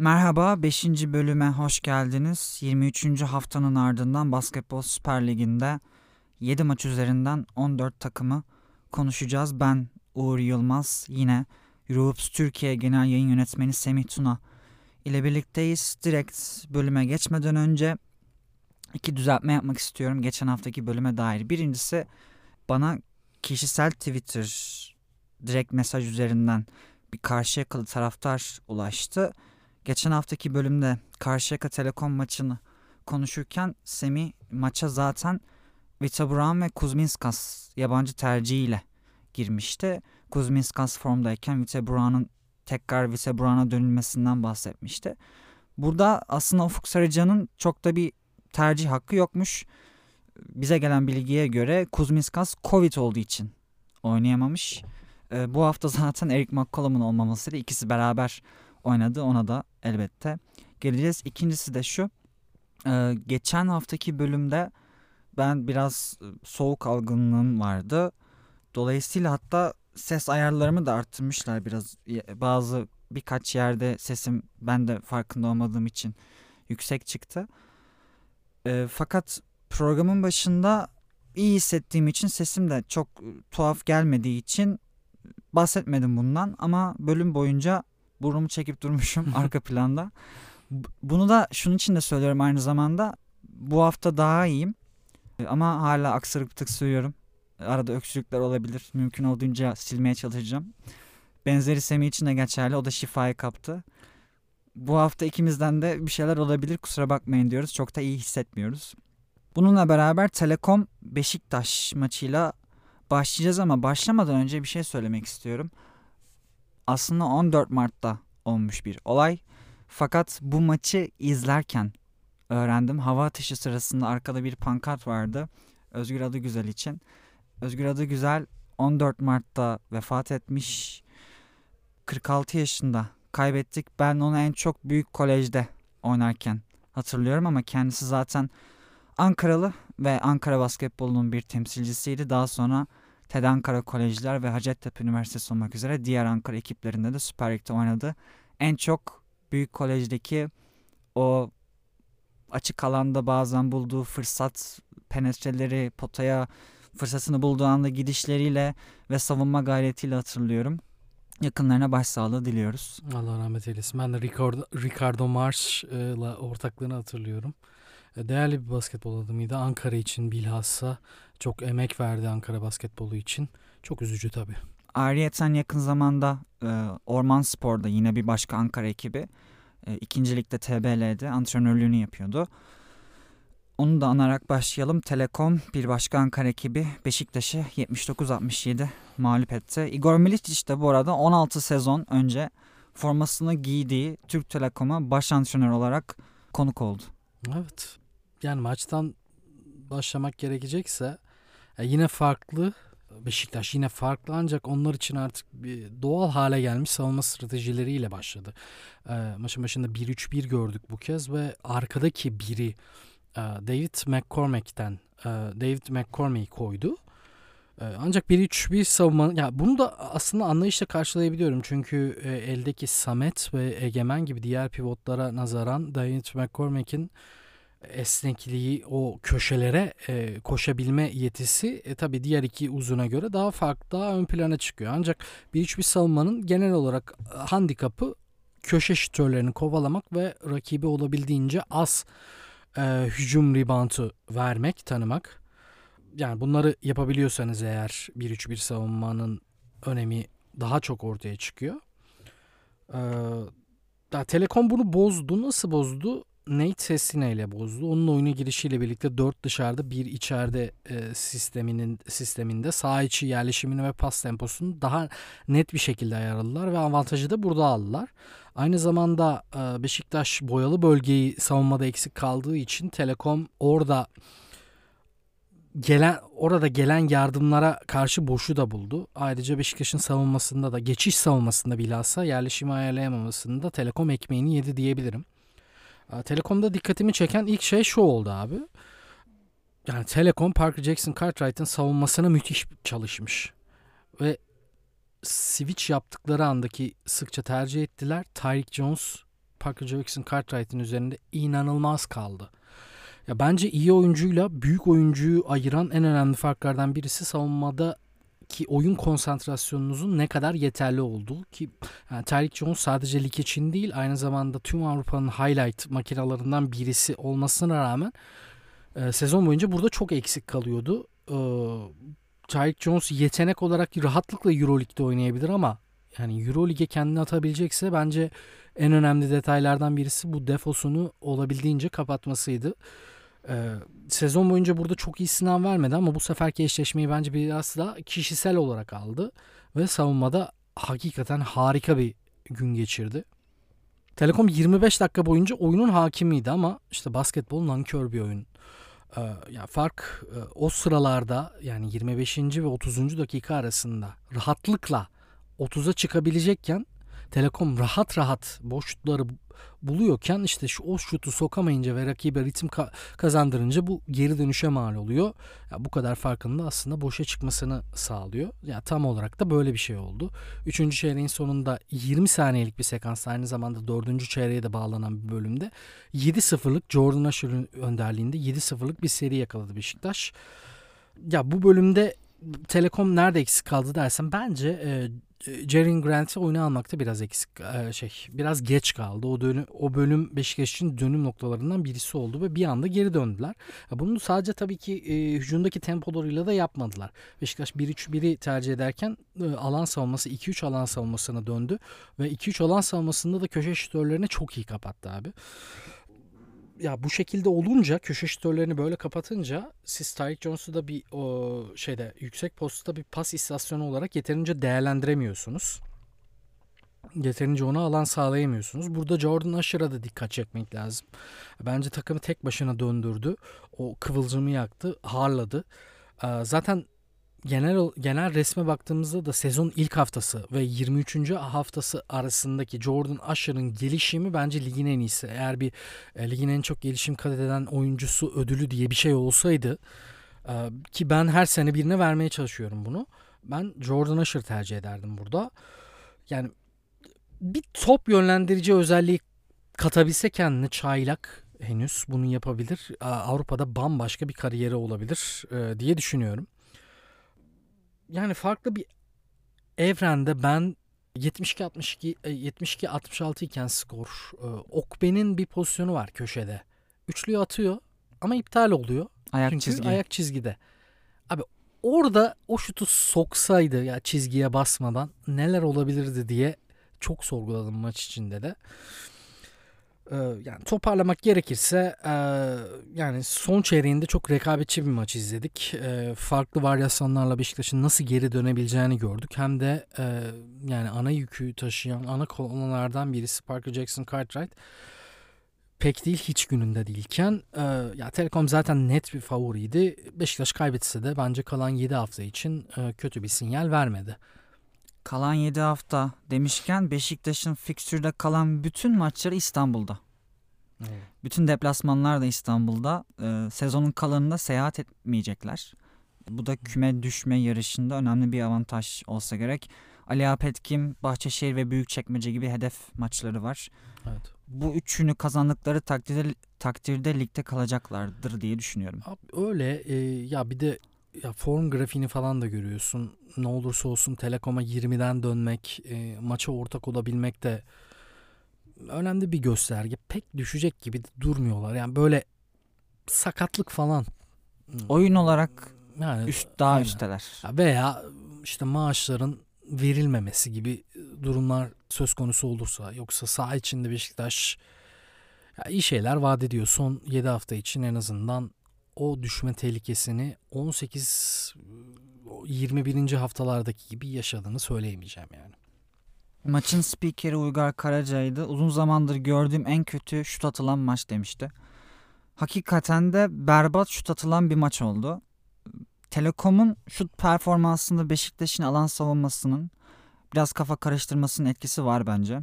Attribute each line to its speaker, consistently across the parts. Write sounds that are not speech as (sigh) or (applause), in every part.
Speaker 1: Merhaba, 5. bölüme hoş geldiniz. 23. haftanın ardından Basketbol Süper Ligi'nde 7 maç üzerinden 14 takımı konuşacağız. Ben Uğur Yılmaz, yine Eurohoops Türkiye Genel Yayın Yönetmeni Semih Tuna ile birlikteyiz. Direkt bölüme geçmeden önce iki düzeltme yapmak istiyorum geçen haftaki bölüme dair. Birincisi bana kişisel Twitter direkt mesaj üzerinden bir karşı yakalı taraftar ulaştı. Geçen haftaki bölümde Karşıyaka Telekom maçını konuşurken Semi maça zaten Vita Brown ve Kuzminskas yabancı tercihiyle girmişti. Kuzminskas formdayken Vita Brown'un tekrar Vita Brown'a dönülmesinden bahsetmişti. Burada aslında Ufuk Sarıcan'ın çok da bir tercih hakkı yokmuş. Bize gelen bilgiye göre Kuzminskas Covid olduğu için oynayamamış. Ee, bu hafta zaten Eric McCollum'un olmamasıyla ikisi beraber oynadı. Ona da elbette geleceğiz. İkincisi de şu. E, geçen haftaki bölümde ben biraz e, soğuk algınlığım vardı. Dolayısıyla hatta ses ayarlarımı da arttırmışlar biraz. Bazı birkaç yerde sesim ben de farkında olmadığım için yüksek çıktı. E, fakat programın başında iyi hissettiğim için sesim de çok e, tuhaf gelmediği için bahsetmedim bundan ama bölüm boyunca burnumu çekip durmuşum (laughs) arka planda. Bunu da şunun için de söylüyorum aynı zamanda. Bu hafta daha iyiyim. Ama hala aksırık tık sürüyorum. Arada öksürükler olabilir. Mümkün olduğunca silmeye çalışacağım. Benzeri Semih için de geçerli. O da şifayı kaptı. Bu hafta ikimizden de bir şeyler olabilir. Kusura bakmayın diyoruz. Çok da iyi hissetmiyoruz. Bununla beraber Telekom Beşiktaş maçıyla başlayacağız ama başlamadan önce bir şey söylemek istiyorum aslında 14 Mart'ta olmuş bir olay. Fakat bu maçı izlerken öğrendim. Hava atışı sırasında arkada bir pankart vardı. Özgür Adı Güzel için. Özgür Adı Güzel 14 Mart'ta vefat etmiş. 46 yaşında kaybettik. Ben onu en çok büyük kolejde oynarken hatırlıyorum ama kendisi zaten Ankaralı ve Ankara basketbolunun bir temsilcisiydi. Daha sonra TED Ankara Kolejler ve Hacettepe Üniversitesi olmak üzere diğer Ankara ekiplerinde de Süper Lig'de oynadı. En çok büyük kolejdeki o açık alanda bazen bulduğu fırsat, penetreleri, potaya fırsatını bulduğu anda gidişleriyle ve savunma gayretiyle hatırlıyorum. Yakınlarına başsağlığı diliyoruz.
Speaker 2: Allah rahmet eylesin. Ben de Ricardo, Ricardo Marsh'la ortaklığını hatırlıyorum. E, değerli bir basketbol adamıydı. Ankara için bilhassa çok emek verdi Ankara basketbolu için. Çok üzücü tabii.
Speaker 1: Ayrıyeten yakın zamanda e, Orman Spor'da yine bir başka Ankara ekibi e, ikinci ligde TBL'de antrenörlüğünü yapıyordu. Onu da anarak başlayalım. Telekom bir başka Ankara ekibi Beşiktaş'ı 79-67 mağlup etti. Igor Milic de bu arada 16 sezon önce formasını giydiği Türk Telekom'a baş antrenör olarak konuk oldu.
Speaker 2: Evet. Yani maçtan başlamak gerekecekse e, yine farklı Beşiktaş yine farklı ancak onlar için artık bir doğal hale gelmiş savunma stratejileriyle başladı. E, maçın başında 1-3-1 gördük bu kez ve arkadaki biri e, David McCormack'ten e, David McCormack'i koydu. E, ancak 1-3-1 savunma ya bunu da aslında anlayışla karşılayabiliyorum. Çünkü e, eldeki Samet ve Egemen gibi diğer pivotlara nazaran David McCormack'in esnekliği o köşelere e, koşabilme yetisi e, tabii diğer iki uzuna göre daha farklı daha ön plana çıkıyor. Ancak bir hiçbir savunmanın genel olarak e, handikapı köşe şütörlerini kovalamak ve rakibi olabildiğince az e, hücum ribantu vermek, tanımak. Yani bunları yapabiliyorsanız eğer 1-3-1 savunmanın önemi daha çok ortaya çıkıyor. Ee, Telekom bunu bozdu. Nasıl bozdu? Nate Sessine ile bozdu. Onun oyuna girişiyle birlikte 4 dışarıda 1 içeride e, sisteminin sisteminde sağ içi yerleşimini ve pas temposunu daha net bir şekilde ayarladılar ve avantajı da burada aldılar. Aynı zamanda e, Beşiktaş boyalı bölgeyi savunmada eksik kaldığı için Telekom orada gelen orada gelen yardımlara karşı boşu da buldu. Ayrıca Beşiktaş'ın savunmasında da geçiş savunmasında bilhassa yerleşimi ayarlayamamasında Telekom ekmeğini yedi diyebilirim. Telekom'da dikkatimi çeken ilk şey şu oldu abi. Yani Telekom Parker Jackson Cartwright'ın savunmasına müthiş çalışmış. Ve switch yaptıkları andaki sıkça tercih ettiler. Tyreek Jones Parker Jackson Cartwright'ın üzerinde inanılmaz kaldı. Ya bence iyi oyuncuyla büyük oyuncuyu ayıran en önemli farklardan birisi savunmada ki oyun konsantrasyonunuzun ne kadar yeterli olduğu ki yani Tyreek Jones sadece lig için değil aynı zamanda tüm Avrupa'nın highlight makinalarından birisi olmasına rağmen e, sezon boyunca burada çok eksik kalıyordu. E, Tyreek Jones yetenek olarak rahatlıkla Euroleague'de oynayabilir ama yani Euroleague'e kendini atabilecekse bence en önemli detaylardan birisi bu defosunu olabildiğince kapatmasıydı. Ee, sezon boyunca burada çok iyi sınav vermedi ama bu seferki eşleşmeyi bence biraz da kişisel olarak aldı ve savunmada hakikaten harika bir gün geçirdi. Telekom 25 dakika boyunca oyunun hakimiydi ama işte basketbol nankör bir oyun. Ee, yani fark e, o sıralarda yani 25. ve 30. dakika arasında rahatlıkla 30'a çıkabilecekken Telekom rahat rahat boş şutları buluyorken işte şu o şutu sokamayınca ve rakibe ritim ka- kazandırınca bu geri dönüşe mal oluyor. Ya bu kadar farkında aslında boşa çıkmasını sağlıyor. Ya tam olarak da böyle bir şey oldu. Üçüncü çeyreğin sonunda 20 saniyelik bir sekans aynı zamanda dördüncü çeyreğe de bağlanan bir bölümde 7-0'lık Jordan Usher'ın önderliğinde 7-0'lık bir seri yakaladı Beşiktaş. Ya bu bölümde Telekom nerede eksik kaldı dersen bence e, Jaren Grant'i oyuna almakta biraz eksik e, şey biraz geç kaldı. O dönüm, o bölüm Beşiktaş için dönüm noktalarından birisi oldu ve bir anda geri döndüler. Bunu sadece tabii ki e, hücumdaki tempolarıyla da yapmadılar. Beşiktaş 1-3-1'i tercih ederken e, alan savunması 2-3 alan savunmasına döndü ve 2-3 alan savunmasında da köşe şütörlerini çok iyi kapattı abi ya bu şekilde olunca köşe şütörlerini böyle kapatınca siz Tyreek Jones'u da bir o şeyde yüksek postta bir pas istasyonu olarak yeterince değerlendiremiyorsunuz. Yeterince ona alan sağlayamıyorsunuz. Burada Jordan Usher'a da dikkat çekmek lazım. Bence takımı tek başına döndürdü. O kıvılcımı yaktı, harladı. Zaten genel genel resme baktığımızda da sezon ilk haftası ve 23. haftası arasındaki Jordan Usher'ın gelişimi bence ligin en iyisi. Eğer bir e, ligin en çok gelişim kat eden oyuncusu ödülü diye bir şey olsaydı e, ki ben her sene birine vermeye çalışıyorum bunu. Ben Jordan Usher tercih ederdim burada. Yani bir top yönlendirici özelliği katabilse kendine çaylak henüz bunu yapabilir. Avrupa'da bambaşka bir kariyeri olabilir e, diye düşünüyorum yani farklı bir evrende ben 72 62 72 66 iken skor. E, Okbe'nin bir pozisyonu var köşede. Üçlüyü atıyor ama iptal oluyor.
Speaker 1: Ayak
Speaker 2: Çünkü
Speaker 1: çizgi.
Speaker 2: ayak çizgide. Abi orada o şutu soksaydı ya çizgiye basmadan neler olabilirdi diye çok sorguladım maç içinde de. Ee, yani toparlamak gerekirse e, yani son çeyreğinde çok rekabetçi bir maç izledik. E, farklı varyasyonlarla Beşiktaş'ın nasıl geri dönebileceğini gördük. Hem de e, yani ana yükü taşıyan ana kolonalardan birisi Parker Jackson Cartwright pek değil hiç gününde değilken e, ya Telekom zaten net bir favoriydi. Beşiktaş kaybetse de bence kalan 7 hafta için e, kötü bir sinyal vermedi.
Speaker 1: Kalan 7 hafta demişken Beşiktaş'ın fikstürde kalan bütün maçları İstanbul'da. Evet. Bütün deplasmanlar da İstanbul'da. Ee, sezonun kalanında seyahat etmeyecekler. Bu da küme düşme yarışında önemli bir avantaj olsa gerek. Ali Apetkim, Bahçeşehir ve Büyükçekmece gibi hedef maçları var.
Speaker 2: Evet.
Speaker 1: Bu üçünü kazandıkları takdirde takdirde ligde kalacaklardır diye düşünüyorum.
Speaker 2: Abi öyle e, ya bir de ya form grafiğini falan da görüyorsun. Ne olursa olsun Telekom'a 20'den dönmek, e, maça ortak olabilmek de önemli bir gösterge. Pek düşecek gibi de durmuyorlar. Yani böyle sakatlık falan.
Speaker 1: Oyun olarak yani üst daha aynen. üsteler.
Speaker 2: Veya işte maaşların verilmemesi gibi durumlar söz konusu olursa yoksa saha içinde Beşiktaş ya iyi şeyler vaat ediyor. Son 7 hafta için en azından o düşme tehlikesini 18 21. haftalardaki gibi yaşadığını söyleyemeyeceğim yani.
Speaker 1: Maçın spikeri Uygar Karaca'ydı. Uzun zamandır gördüğüm en kötü şut atılan maç demişti. Hakikaten de berbat şut atılan bir maç oldu. Telekom'un şut performansında Beşiktaş'ın alan savunmasının biraz kafa karıştırmasının etkisi var bence.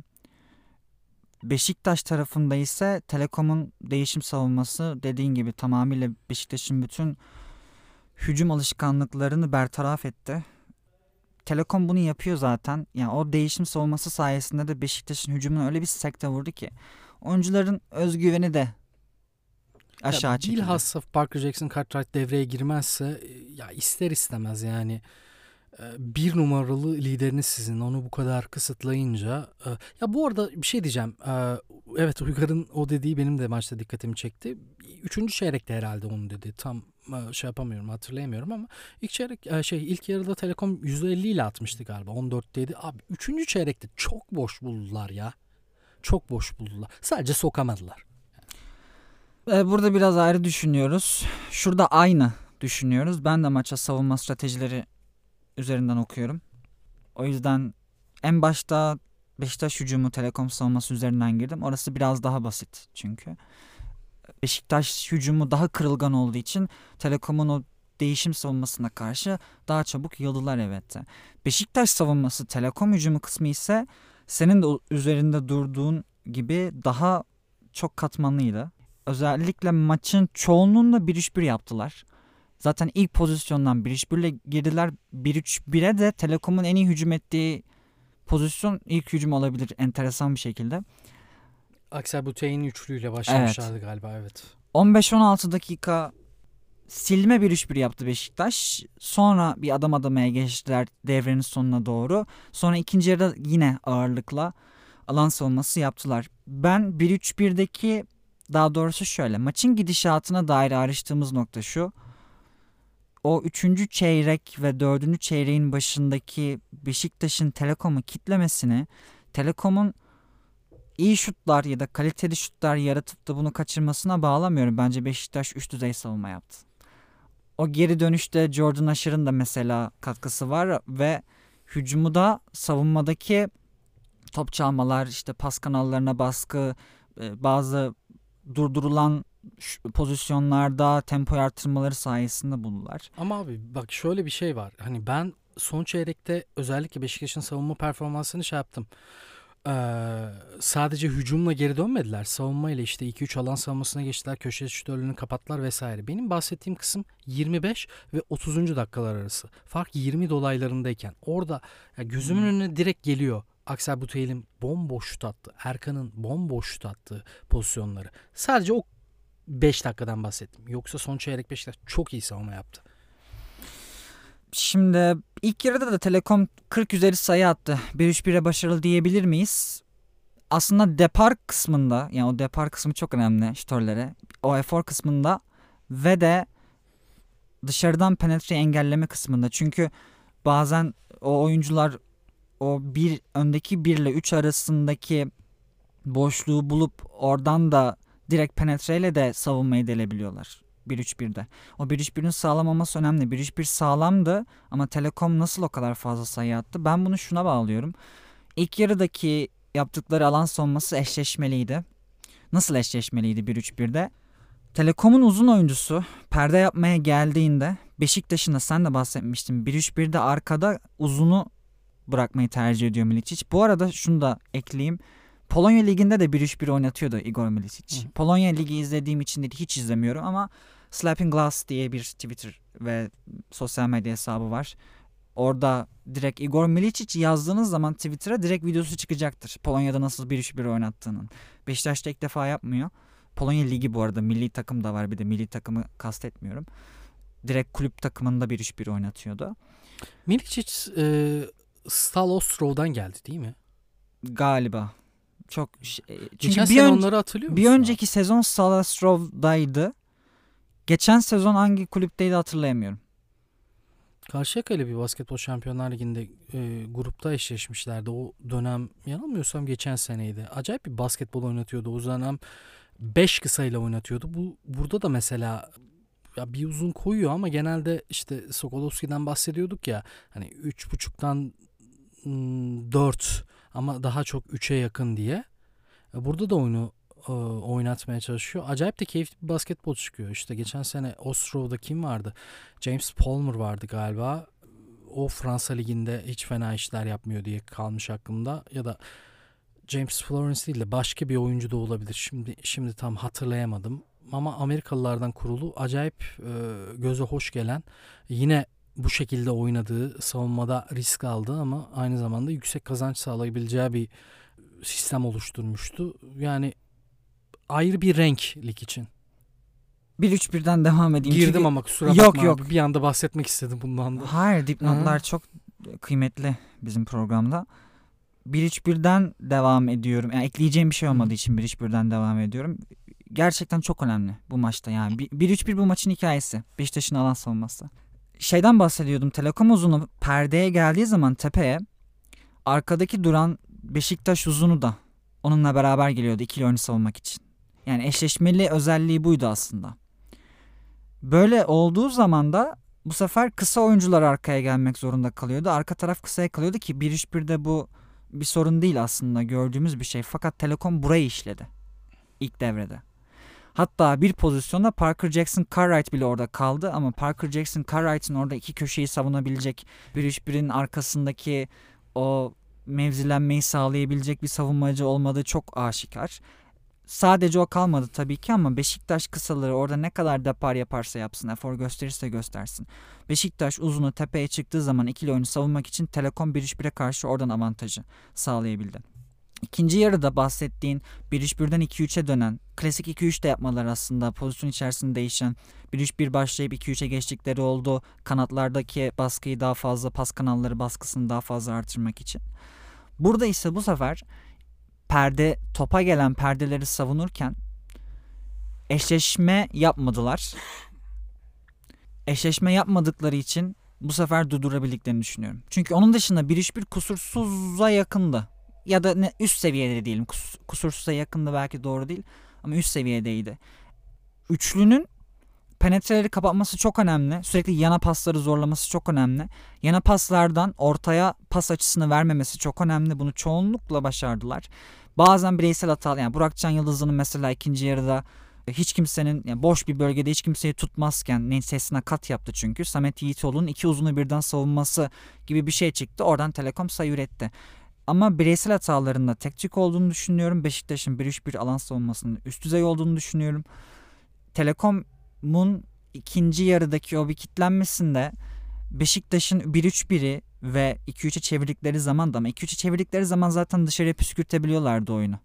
Speaker 1: Beşiktaş tarafında ise Telekom'un değişim savunması dediğin gibi tamamıyla Beşiktaş'ın bütün hücum alışkanlıklarını bertaraf etti. Telekom bunu yapıyor zaten. Yani o değişim savunması sayesinde de Beşiktaş'ın hücumuna öyle bir sekte vurdu ki oyuncuların özgüveni de aşağı
Speaker 2: ya,
Speaker 1: çekildi.
Speaker 2: Bilhassa Parker Jackson Cartwright devreye girmezse ya ister istemez yani bir numaralı lideriniz sizin. Onu bu kadar kısıtlayınca ya bu arada bir şey diyeceğim. Evet Uygar'ın o dediği benim de maçta dikkatimi çekti. Üçüncü çeyrekte herhalde onu dedi tam şey yapamıyorum hatırlayamıyorum ama ilk çeyrek şey ilk yarıda Telekom %50 ile atmıştı galiba. 14 dedi. Abi üçüncü çeyrekte çok boş buldular ya. Çok boş buldular. Sadece sokamadılar.
Speaker 1: Burada biraz ayrı düşünüyoruz. Şurada aynı düşünüyoruz. Ben de maça savunma stratejileri üzerinden okuyorum. O yüzden en başta Beşiktaş hücumu Telekom savunması üzerinden girdim. Orası biraz daha basit çünkü. Beşiktaş hücumu daha kırılgan olduğu için Telekom'un o değişim savunmasına karşı daha çabuk yıldılar evet. Beşiktaş savunması Telekom hücumu kısmı ise senin de üzerinde durduğun gibi daha çok katmanlıydı. Özellikle maçın çoğunluğunda 1-3-1 yaptılar. Zaten ilk pozisyondan 1-3-1'le girdiler. 1-3-1'e de Telekom'un en iyi hücum ettiği pozisyon ilk hücum olabilir enteresan bir şekilde.
Speaker 2: Aksel Butey'in üçlüyle başlamışlardı evet. galiba evet.
Speaker 1: 15-16 dakika silme 1-3-1 yaptı Beşiktaş. Sonra bir adam adamaya geçtiler devrenin sonuna doğru. Sonra ikinci yarıda yine ağırlıkla alan savunması yaptılar. Ben 1-3-1'deki daha doğrusu şöyle maçın gidişatına dair ayrıştığımız nokta şu o üçüncü çeyrek ve dördüncü çeyreğin başındaki Beşiktaş'ın Telekom'u kitlemesini Telekom'un iyi şutlar ya da kaliteli şutlar yaratıp da bunu kaçırmasına bağlamıyorum. Bence Beşiktaş üst düzey savunma yaptı. O geri dönüşte Jordan Asher'ın da mesela katkısı var ve hücumu da savunmadaki top çalmalar, işte pas kanallarına baskı, e, bazı durdurulan pozisyonlarda tempo artırmaları sayesinde buldular.
Speaker 2: Ama abi bak şöyle bir şey var. Hani ben son çeyrekte özellikle Beşiktaş'ın savunma performansını şey yaptım. Ee, sadece hücumla geri dönmediler. Savunmayla işte 2-3 alan savunmasına geçtiler. Köşe şütörlüğünü kapattılar vesaire. Benim bahsettiğim kısım 25 ve 30. dakikalar arası. Fark 20 dolaylarındayken. Orada ya gözümün hmm. önüne direkt geliyor. Aksel Buteyil'in bomboş şut attı. Erkan'ın bomboş şut attığı pozisyonları. Sadece o 5 dakikadan bahsettim. Yoksa son çeyrek Beşiktaş çok iyi savunma yaptı.
Speaker 1: Şimdi ilk yarıda da Telekom 40 üzeri sayı attı. 1-3-1'e başarılı diyebilir miyiz? Aslında depar kısmında yani o depar kısmı çok önemli şütörlere. O efor kısmında ve de dışarıdan penetre engelleme kısmında. Çünkü bazen o oyuncular o bir öndeki 1 ile 3 arasındaki boşluğu bulup oradan da direkt penetreyle de savunmayı delebiliyorlar. 1-3-1'de. O 1-3-1'in sağlamaması önemli. 1-3-1 sağlamdı ama Telekom nasıl o kadar fazla sayı attı? Ben bunu şuna bağlıyorum. İlk yarıdaki yaptıkları alan savunması eşleşmeliydi. Nasıl eşleşmeliydi 1-3-1'de? Telekom'un uzun oyuncusu perde yapmaya geldiğinde Beşiktaş'ın da sen de bahsetmiştin. 1-3-1'de arkada uzunu bırakmayı tercih ediyor Milicic. Bu arada şunu da ekleyeyim. Polonya Ligi'nde de 1-3-1 oynatıyordu Igor Milicic. Hı. Polonya Ligi izlediğim için de hiç izlemiyorum ama Slapping Glass diye bir Twitter ve sosyal medya hesabı var. Orada direkt Igor Milicic yazdığınız zaman Twitter'a direkt videosu çıkacaktır. Polonya'da nasıl 1-3-1 oynattığının. Beşiktaş'ta ilk defa yapmıyor. Polonya Ligi bu arada milli takım da var bir de milli takımı kastetmiyorum. Direkt kulüp takımında 1-3-1 oynatıyordu.
Speaker 2: Milicic e, Stal Ostrov'dan geldi değil mi?
Speaker 1: Galiba çok şey,
Speaker 2: çünkü Geçen bir onları hatırlıyor
Speaker 1: musun? Bir önceki abi? sezon Salastrov'daydı. Geçen sezon hangi kulüpteydi hatırlayamıyorum.
Speaker 2: Karşıyaka ile bir basketbol şampiyonlar liginde e, grupta eşleşmişlerdi. O dönem yanılmıyorsam geçen seneydi. Acayip bir basketbol oynatıyordu. O dönem 5 kısayla oynatıyordu. Bu burada da mesela ya bir uzun koyuyor ama genelde işte Sokolowski'den bahsediyorduk ya. Hani 3.5'tan 4 ama daha çok 3'e yakın diye. E, burada da oyunu e, oynatmaya çalışıyor. Acayip de keyifli bir basketbol çıkıyor. İşte geçen sene Ostrov'da kim vardı? James Palmer vardı galiba. O Fransa liginde hiç fena işler yapmıyor diye kalmış aklımda. Ya da James Florence değil de başka bir oyuncu da olabilir. Şimdi şimdi tam hatırlayamadım. Ama Amerikalılardan kurulu acayip e, göze hoş gelen yine bu şekilde oynadığı, savunmada risk aldı ama aynı zamanda yüksek kazanç sağlayabileceği bir sistem oluşturmuştu. Yani ayrı bir renk lig için.
Speaker 1: 1-3-1'den devam edeyim.
Speaker 2: Girdim
Speaker 1: Çünkü-
Speaker 2: ama kusura
Speaker 1: Yok,
Speaker 2: bakma
Speaker 1: yok.
Speaker 2: abi. Bir anda bahsetmek istedim bundan da.
Speaker 1: Hayır dipnotlar çok kıymetli bizim programda. 1-3-1'den devam ediyorum. Yani ekleyeceğim bir şey olmadığı için 1-3-1'den devam ediyorum. Gerçekten çok önemli bu maçta yani. Bir- 1-3-1 bu maçın hikayesi. Beşiktaş'ın alan savunması. Şeyden bahsediyordum. Telekom uzunu perdeye geldiği zaman tepeye arkadaki duran Beşiktaş uzunu da onunla beraber geliyordu ikili oyunu savunmak için. Yani eşleşmeli özelliği buydu aslında. Böyle olduğu zaman da bu sefer kısa oyuncular arkaya gelmek zorunda kalıyordu. Arka taraf kısaya kalıyordu ki 1-3-1'de bu bir sorun değil aslında gördüğümüz bir şey. Fakat Telekom burayı işledi ilk devrede. Hatta bir pozisyonda Parker Jackson Cartwright bile orada kaldı ama Parker Jackson Cartwright'ın orada iki köşeyi savunabilecek 1-3-1'in arkasındaki o mevzilenmeyi sağlayabilecek bir savunmacı olmadığı çok aşikar. Sadece o kalmadı tabii ki ama Beşiktaş kısaları orada ne kadar depar yaparsa yapsın, efor gösterirse göstersin. Beşiktaş uzunu tepeye çıktığı zaman ikili oyunu savunmak için Telekom 1-3-1'e karşı oradan avantajı sağlayabildi. İkinci yarıda bahsettiğin 1-3-1'den 2-3'e dönen, klasik 2-3 de yapmalar aslında pozisyon içerisinde değişen, 1-3-1 başlayıp 2-3'e geçtikleri oldu. Kanatlardaki baskıyı daha fazla, pas kanalları baskısını daha fazla artırmak için. Burada ise bu sefer perde topa gelen perdeleri savunurken eşleşme yapmadılar. Eşleşme yapmadıkları için bu sefer durdurabildiklerini düşünüyorum. Çünkü onun dışında 1-3-1 kusursuza yakındı. Ya da ne, üst seviyede diyelim. Kus- Kusursuza yakındı belki doğru değil. Ama üst seviyedeydi. Üçlünün penetreleri kapatması çok önemli. Sürekli yana pasları zorlaması çok önemli. Yana paslardan ortaya pas açısını vermemesi çok önemli. Bunu çoğunlukla başardılar. Bazen bireysel hata yani Burakcan Yıldızlı'nın mesela ikinci yarıda hiç kimsenin yani boş bir bölgede hiç kimseyi tutmazken Nenses'ine kat yaptı çünkü. Samet Yiğitoğlu'nun iki uzunu birden savunması gibi bir şey çıktı. Oradan Telekom sayı üretti. Ama bireysel hatalarında teknik olduğunu düşünüyorum. Beşiktaş'ın 1-3-1 alan savunmasının üst düzey olduğunu düşünüyorum. Telekom'un ikinci yarıdaki o bir kitlenmesinde Beşiktaş'ın 1-3-1'i ve 2-3'e çevirdikleri zaman da ama 2-3'e çevirdikleri zaman zaten dışarıya püskürtebiliyorlardı oyunu.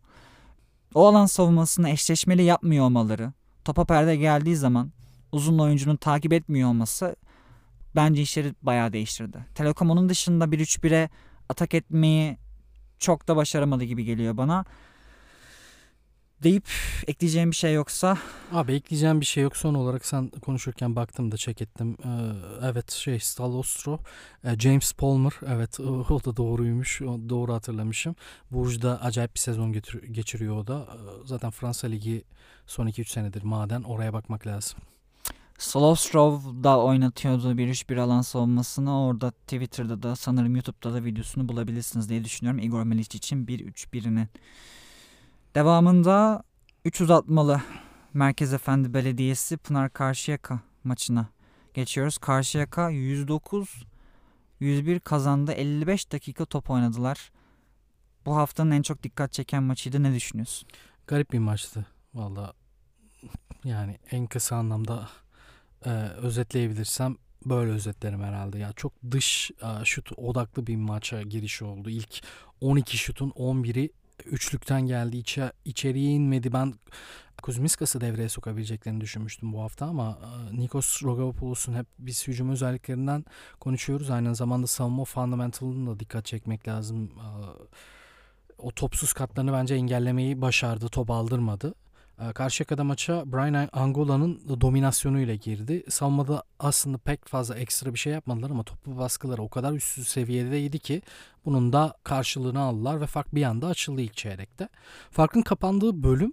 Speaker 1: O alan savunmasını eşleşmeli yapmıyor olmaları, topa perde geldiği zaman uzun oyuncunun takip etmiyor olması bence işleri bayağı değiştirdi. Telekom onun dışında 1-3-1'e atak etmeyi çok da başaramadı gibi geliyor bana. Deyip ekleyeceğim bir şey yoksa
Speaker 2: Abi ekleyeceğim bir şey yok. Son olarak sen konuşurken baktım da check ettim. Ee, evet şey Stalostro, e, James Palmer. Evet o, da doğruymuş. O, doğru hatırlamışım. Burcu'da acayip bir sezon geçiriyor o da. Ee, Zaten Fransa Ligi son 2-3 senedir maden oraya bakmak lazım.
Speaker 1: Slowstrov da oynatıyordu 1-3-1 alan savunmasını. Orada Twitter'da da sanırım YouTube'da da videosunu bulabilirsiniz diye düşünüyorum. Igor Milic için 1-3-1'inin. Devamında 3 uzatmalı Merkez Efendi Belediyesi Pınar Karşıyaka maçına geçiyoruz. Karşıyaka 109 101 kazandı. 55 dakika top oynadılar. Bu haftanın en çok dikkat çeken maçıydı. Ne düşünüyorsun?
Speaker 2: Garip bir maçtı. Valla yani en kısa anlamda e, özetleyebilirsem böyle özetlerim herhalde. Ya çok dış e, şut odaklı bir maça giriş oldu. İlk 12 şutun 11'i üçlükten geldi. İçe, içeriye inmedi. Ben Kuzmiskas'ı devreye sokabileceklerini düşünmüştüm bu hafta ama e, Nikos Rogopoulos'un hep biz hücum özelliklerinden konuşuyoruz. Aynı zamanda savunma fundamentalını da dikkat çekmek lazım. E, o topsuz katlarını bence engellemeyi başardı. Top aldırmadı. E, Karşıyaka'da maça Brian Angola'nın dominasyonuyla girdi. Savunmada aslında pek fazla ekstra bir şey yapmadılar ama topu baskıları o kadar üst seviyedeydi ki bunun da karşılığını aldılar ve fark bir anda açıldı ilk çeyrekte. Farkın kapandığı bölüm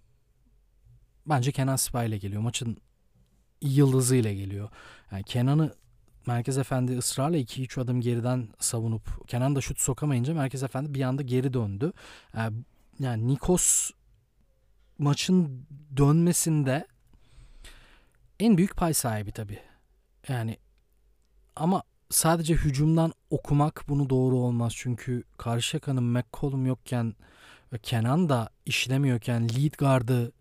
Speaker 2: bence Kenan Sipahi ile geliyor. Maçın yıldızıyla geliyor. Yani Kenan'ı Merkez Efendi ısrarla 2-3 adım geriden savunup Kenan da şut sokamayınca Merkez Efendi bir anda geri döndü. Yani, yani Nikos maçın dönmesinde en büyük pay sahibi tabii. Yani ama sadece hücumdan okumak bunu doğru olmaz. Çünkü Karşıyaka'nın McCollum yokken ve Kenan da işlemiyorken lead guard'ı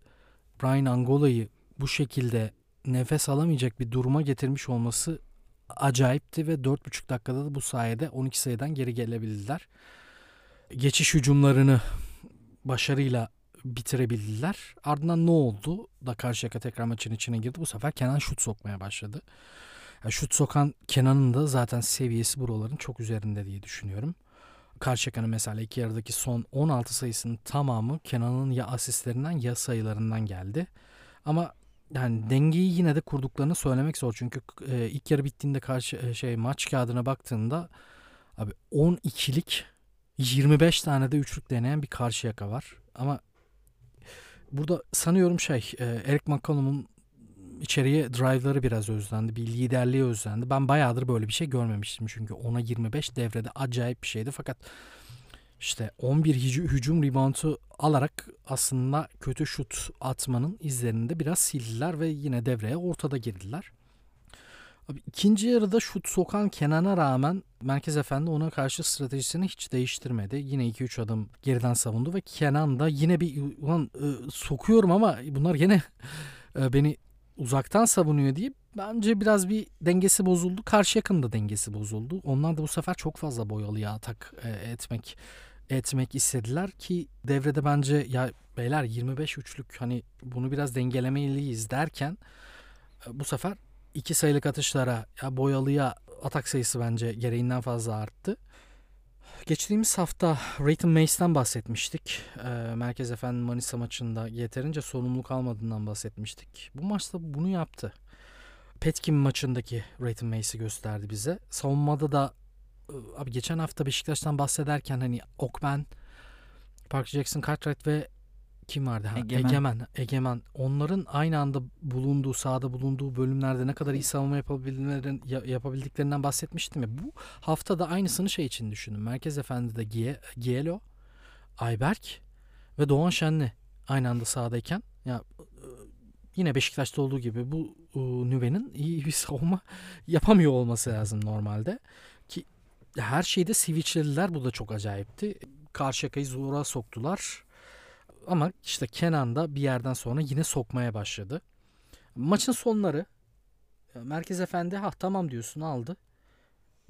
Speaker 2: Brian Angola'yı bu şekilde nefes alamayacak bir duruma getirmiş olması acayipti ve 4,5 dakikada da bu sayede 12 sayıdan geri gelebildiler. Geçiş hücumlarını başarıyla bitirebildiler. Ardından ne oldu da Karşıyaka tekrar maçın içine girdi. Bu sefer Kenan şut sokmaya başladı. Yani şut sokan Kenan'ın da zaten seviyesi buraların çok üzerinde diye düşünüyorum. Karşıyaka'nın mesela iki yarıdaki son 16 sayısının tamamı Kenan'ın ya asistlerinden ya sayılarından geldi. Ama yani dengeyi yine de kurduklarını söylemek zor. Çünkü e, ilk yarı bittiğinde karşı e, şey maç kağıdına baktığında abi 12'lik 25 tane de üçlük deneyen bir karşı yaka var. Ama burada sanıyorum şey e, Eric McCollum'un içeriye drive'ları biraz özlendi. Bir liderliği özlendi. Ben bayağıdır böyle bir şey görmemiştim çünkü ona 25 devrede acayip bir şeydi. Fakat işte 11 hücum reboundu alarak aslında kötü şut atmanın izlerini de biraz sildiler ve yine devreye ortada girdiler. Abi ikinci yarıda şut sokan Kenan'a rağmen Merkez Efendi ona karşı stratejisini hiç değiştirmedi. Yine 2-3 adım geriden savundu ve Kenan da yine bir ulan e, sokuyorum ama bunlar yine e, beni uzaktan savunuyor diye bence biraz bir dengesi bozuldu. Karşı yakında dengesi bozuldu. Onlar da bu sefer çok fazla boyalıya atak e, etmek etmek istediler ki devrede bence ya beyler 25 üçlük hani bunu biraz dengelemeliyiz derken bu sefer iki sayılık atışlara ya boyalıya atak sayısı bence gereğinden fazla arttı. Geçtiğimiz hafta Rayton Mace'den bahsetmiştik. E, Merkez Efendi Manisa maçında yeterince sorumluluk almadığından bahsetmiştik. Bu maçta bunu yaptı. Petkim maçındaki Rayton Mace'i gösterdi bize. Savunmada da e, abi geçen hafta Beşiktaş'tan bahsederken hani Okben, Park Jackson, Cartwright ve kim vardı? Ha, Egemen. Egemen. Egemen. Onların aynı anda bulunduğu, sahada bulunduğu bölümlerde ne kadar iyi savunma yapabildiklerinden bahsetmiştim ya. Bu hafta da aynısını şey için düşündüm. Merkez Efendi'de Gie, Gielo, Ayberk ve Doğan Şenli aynı anda sahadayken ya e, yine Beşiktaş'ta olduğu gibi bu uh, Nüve'nin iyi bir (laughs) savunma yapamıyor olması lazım normalde. Ki her şeyde switchlediler. Bu da çok acayipti. Karşıyaka'yı zora soktular. Ama işte Kenan da bir yerden sonra yine sokmaya başladı. Maçın sonları Merkez Efendi ha tamam diyorsun aldı.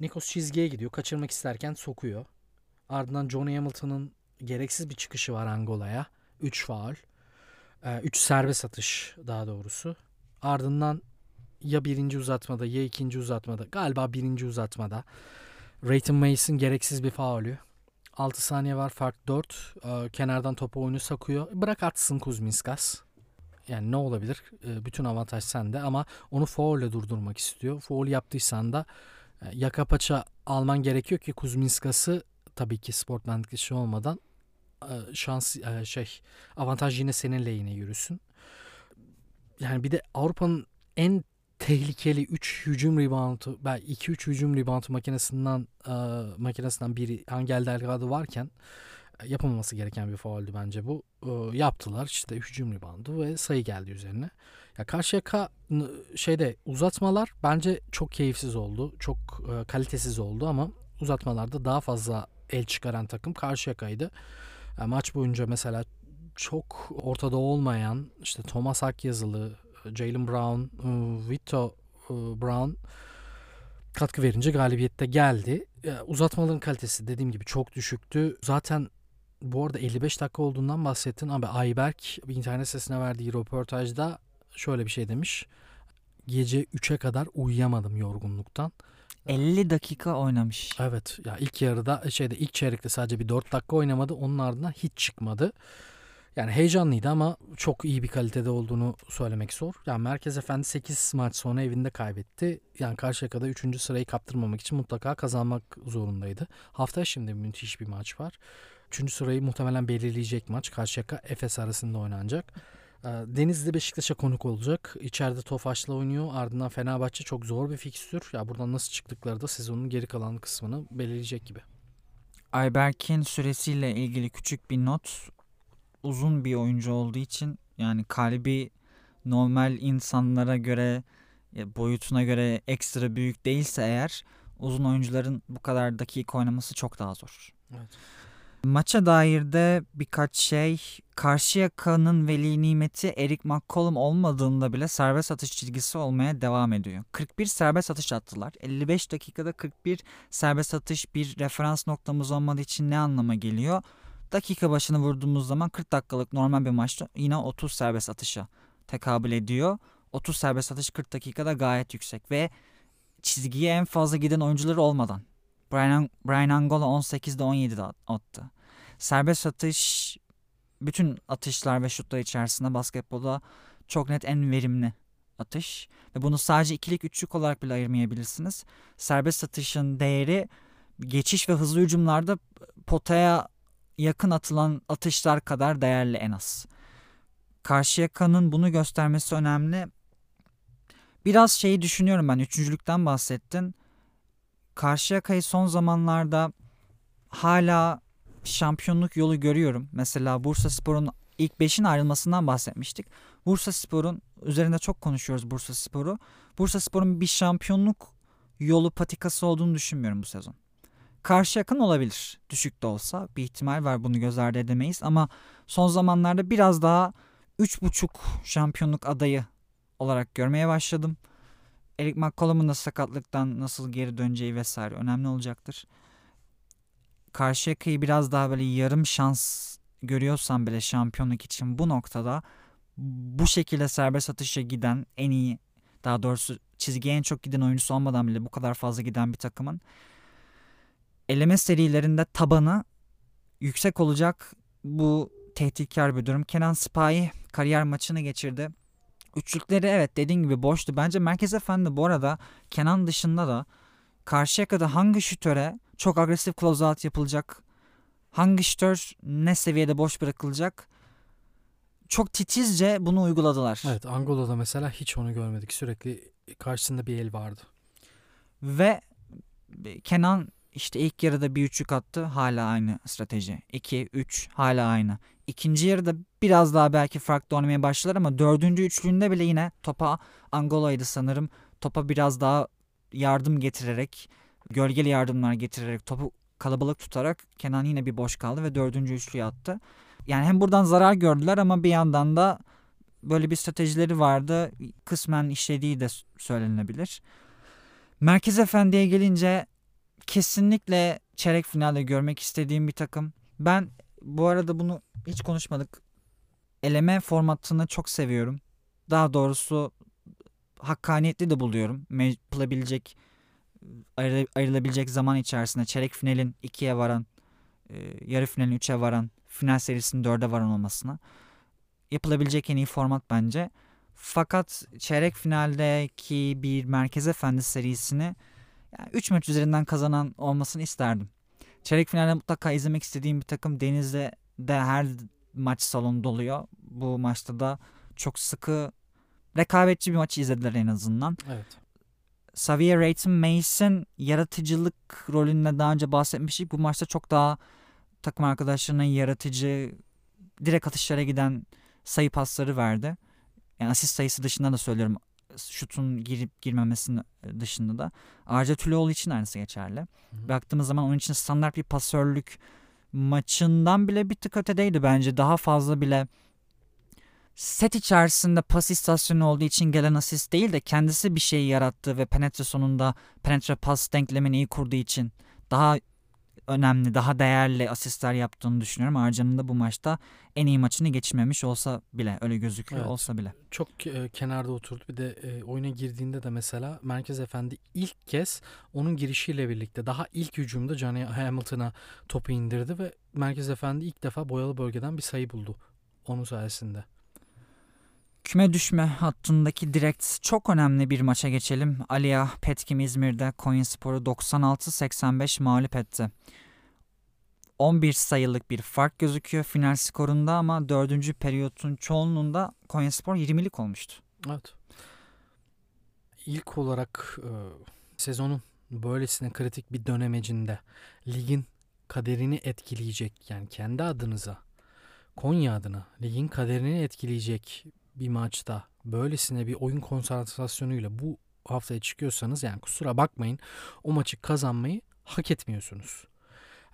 Speaker 2: Nikos çizgiye gidiyor. Kaçırmak isterken sokuyor. Ardından Johnny Hamilton'ın gereksiz bir çıkışı var Angola'ya. 3 faul. 3 serbest atış daha doğrusu. Ardından ya birinci uzatmada ya ikinci uzatmada galiba birinci uzatmada Rayton Mason gereksiz bir faulü 6 saniye var fark 4. Ee, kenardan topu oyunu sakıyor. Bırak atsın Kuzminskas. Yani ne olabilir? Ee, bütün avantaj sende ama onu foul ile durdurmak istiyor. Foul yaptıysan da e, yaka paça alman gerekiyor ki Kuzminskas'ı tabii ki sportmenlik işi olmadan e, şans e, şey avantaj yine senin lehine yürüsün. Yani bir de Avrupa'nın en tehlikeli 3 hücum reboundu, belki 2-3 hücum reboundu makinesinden e, makinesinden biri Angel Delgado varken e, yapılmaması gereken bir fauldü bence bu. E, yaptılar işte hücum reboundu ve sayı geldi üzerine. Ya Karşıyaka şeyde uzatmalar bence çok keyifsiz oldu. Çok e, kalitesiz oldu ama uzatmalarda daha fazla el çıkaran takım Karşıyaka'ydı. Yani maç boyunca mesela çok ortada olmayan işte Thomas Akyazılı, Jalen Brown, e, Vito e, Brown katkı verince galibiyette geldi. Uzatmaların kalitesi dediğim gibi çok düşüktü. Zaten bu arada 55 dakika olduğundan bahsettin. Abi Ayberk internet sitesine verdiği röportajda şöyle bir şey demiş. Gece 3'e kadar uyuyamadım yorgunluktan.
Speaker 1: 50 dakika oynamış.
Speaker 2: Evet ya ilk yarıda şeyde ilk çeyrekte sadece bir 4 dakika oynamadı. Onun ardından hiç çıkmadı. Yani heyecanlıydı ama çok iyi bir kalitede olduğunu söylemek zor. Yani Merkez Efendi 8 maç sonra evinde kaybetti. Yani Karşıyaka'da 3. sırayı kaptırmamak için mutlaka kazanmak zorundaydı. Haftaya şimdi müthiş bir maç var. 3. sırayı muhtemelen belirleyecek maç. Karşıyaka Efes arasında oynanacak. Ee, Denizli Beşiktaş'a konuk olacak. İçeride Tofaş'la oynuyor. Ardından Fenerbahçe çok zor bir fikstür. Ya buradan nasıl çıktıkları da sezonun geri kalan kısmını belirleyecek gibi.
Speaker 1: Ayberk'in süresiyle ilgili küçük bir not uzun bir oyuncu olduğu için yani kalbi normal insanlara göre boyutuna göre ekstra büyük değilse eğer uzun oyuncuların bu kadar dakika oynaması çok daha zor. Evet. Maça dair de birkaç şey Karşıyaka'nın veli nimeti Eric McCollum olmadığında bile serbest atış çizgisi olmaya devam ediyor. 41 serbest atış attılar. 55 dakikada 41 serbest atış bir referans noktamız olmadığı için ne anlama geliyor? Dakika başını vurduğumuz zaman 40 dakikalık normal bir maçta yine 30 serbest atışa tekabül ediyor. 30 serbest atış 40 dakikada gayet yüksek ve çizgiye en fazla giden oyuncuları olmadan. Brian, Brian Angola 18'de 17'de attı. Serbest atış bütün atışlar ve şutlar içerisinde basketbolda çok net en verimli atış. Ve bunu sadece ikilik üçlük olarak bile ayırmayabilirsiniz. Serbest atışın değeri geçiş ve hızlı hücumlarda potaya yakın atılan atışlar kadar değerli en az. Karşıyaka'nın bunu göstermesi önemli. Biraz şeyi düşünüyorum ben. Üçüncülükten bahsettin. Karşıyaka'yı son zamanlarda hala şampiyonluk yolu görüyorum. Mesela Bursa Spor'un ilk 5'in ayrılmasından bahsetmiştik. Bursa Spor'un üzerinde çok konuşuyoruz Bursa Spor'u. Bursa Spor'un bir şampiyonluk yolu patikası olduğunu düşünmüyorum bu sezon. Karşı yakın olabilir. Düşük de olsa bir ihtimal var bunu göz ardı edemeyiz. Ama son zamanlarda biraz daha 3.5 şampiyonluk adayı olarak görmeye başladım. Eric McCollum'un da sakatlıktan nasıl geri döneceği vesaire önemli olacaktır. Karşıyaka'yı biraz daha böyle yarım şans görüyorsam bile şampiyonluk için bu noktada bu şekilde serbest atışa giden en iyi daha doğrusu çizgiye en çok giden oyuncusu olmadan bile bu kadar fazla giden bir takımın eleme serilerinde tabanı yüksek olacak bu tehditkar bir durum. Kenan Sipahi kariyer maçını geçirdi. Üçlükleri evet dediğin gibi boştu. Bence Merkez Efendi bu arada Kenan dışında da karşıya kadar hangi şütöre çok agresif closeout yapılacak, hangi şütör ne seviyede boş bırakılacak çok titizce bunu uyguladılar.
Speaker 2: Evet Angola'da mesela hiç onu görmedik. Sürekli karşısında bir el vardı.
Speaker 1: Ve Kenan işte ilk yarıda bir üçlük attı. Hala aynı strateji. 2, 3 hala aynı. İkinci yarıda biraz daha belki farklı oynamaya başlar ama dördüncü üçlüğünde bile yine topa Angola'ydı sanırım. Topa biraz daha yardım getirerek, gölgeli yardımlar getirerek, topu kalabalık tutarak Kenan yine bir boş kaldı ve dördüncü üçlüyü attı. Yani hem buradan zarar gördüler ama bir yandan da böyle bir stratejileri vardı. Kısmen işlediği de söylenebilir. Merkez Efendi'ye gelince kesinlikle çeyrek finalde görmek istediğim bir takım. Ben bu arada bunu hiç konuşmadık. Eleme formatını çok seviyorum. Daha doğrusu hakkaniyetli de buluyorum. Yapılabilecek ayrı, ayrılabilecek zaman içerisinde çeyrek finalin ikiye varan, e, yarı finalin üçe varan, final serisinin dörde varan olmasına yapılabilecek en iyi format bence. Fakat çeyrek finaldeki bir Merkez Efendi serisini yani 3 maç üzerinden kazanan olmasını isterdim. Çeyrek finalde mutlaka izlemek istediğim bir takım Deniz'de de her maç salonu doluyor. Bu maçta da çok sıkı rekabetçi bir maçı izlediler en azından.
Speaker 2: Evet.
Speaker 1: Xavier Rayton Mason yaratıcılık rolünde daha önce bahsetmiştik. Bu maçta çok daha takım arkadaşlarına yaratıcı direkt atışlara giden sayı pasları verdi. Yani asist sayısı dışında da söylüyorum şutun girip girmemesinin dışında da. Arca Tüloğlu için aynısı geçerli. Hı hı. Baktığımız zaman onun için standart bir pasörlük maçından bile bir tık ötedeydi bence. Daha fazla bile set içerisinde pas istasyonu olduğu için gelen asist değil de kendisi bir şey yarattı ve penetre sonunda penetre pas denklemini iyi kurduğu için daha önemli, daha değerli asistler yaptığını düşünüyorum. Arcan'ın da bu maçta en iyi maçını geçirmemiş olsa bile öyle gözüküyor evet, olsa bile.
Speaker 2: Çok e, kenarda oturdu. Bir de e, oyuna girdiğinde de mesela Merkez Efendi ilk kez onun girişiyle birlikte daha ilk hücumda Johnny Hamilton'a topu indirdi ve Merkez Efendi ilk defa boyalı bölgeden bir sayı buldu onun sayesinde.
Speaker 1: Küme düşme hattındaki direkt çok önemli bir maça geçelim. Aliya Petkim İzmir'de Konyaspor'u 96-85 mağlup etti. 11 sayılık bir fark gözüküyor final skorunda ama 4. periyotun çoğunluğunda Konyaspor 20'lik olmuştu.
Speaker 2: Evet. İlk olarak e, sezonun böylesine kritik bir dönemecinde ligin kaderini etkileyecek yani kendi adınıza Konya adına ligin kaderini etkileyecek bir maçta böylesine bir oyun konsantrasyonuyla bu haftaya çıkıyorsanız yani kusura bakmayın o maçı kazanmayı hak etmiyorsunuz.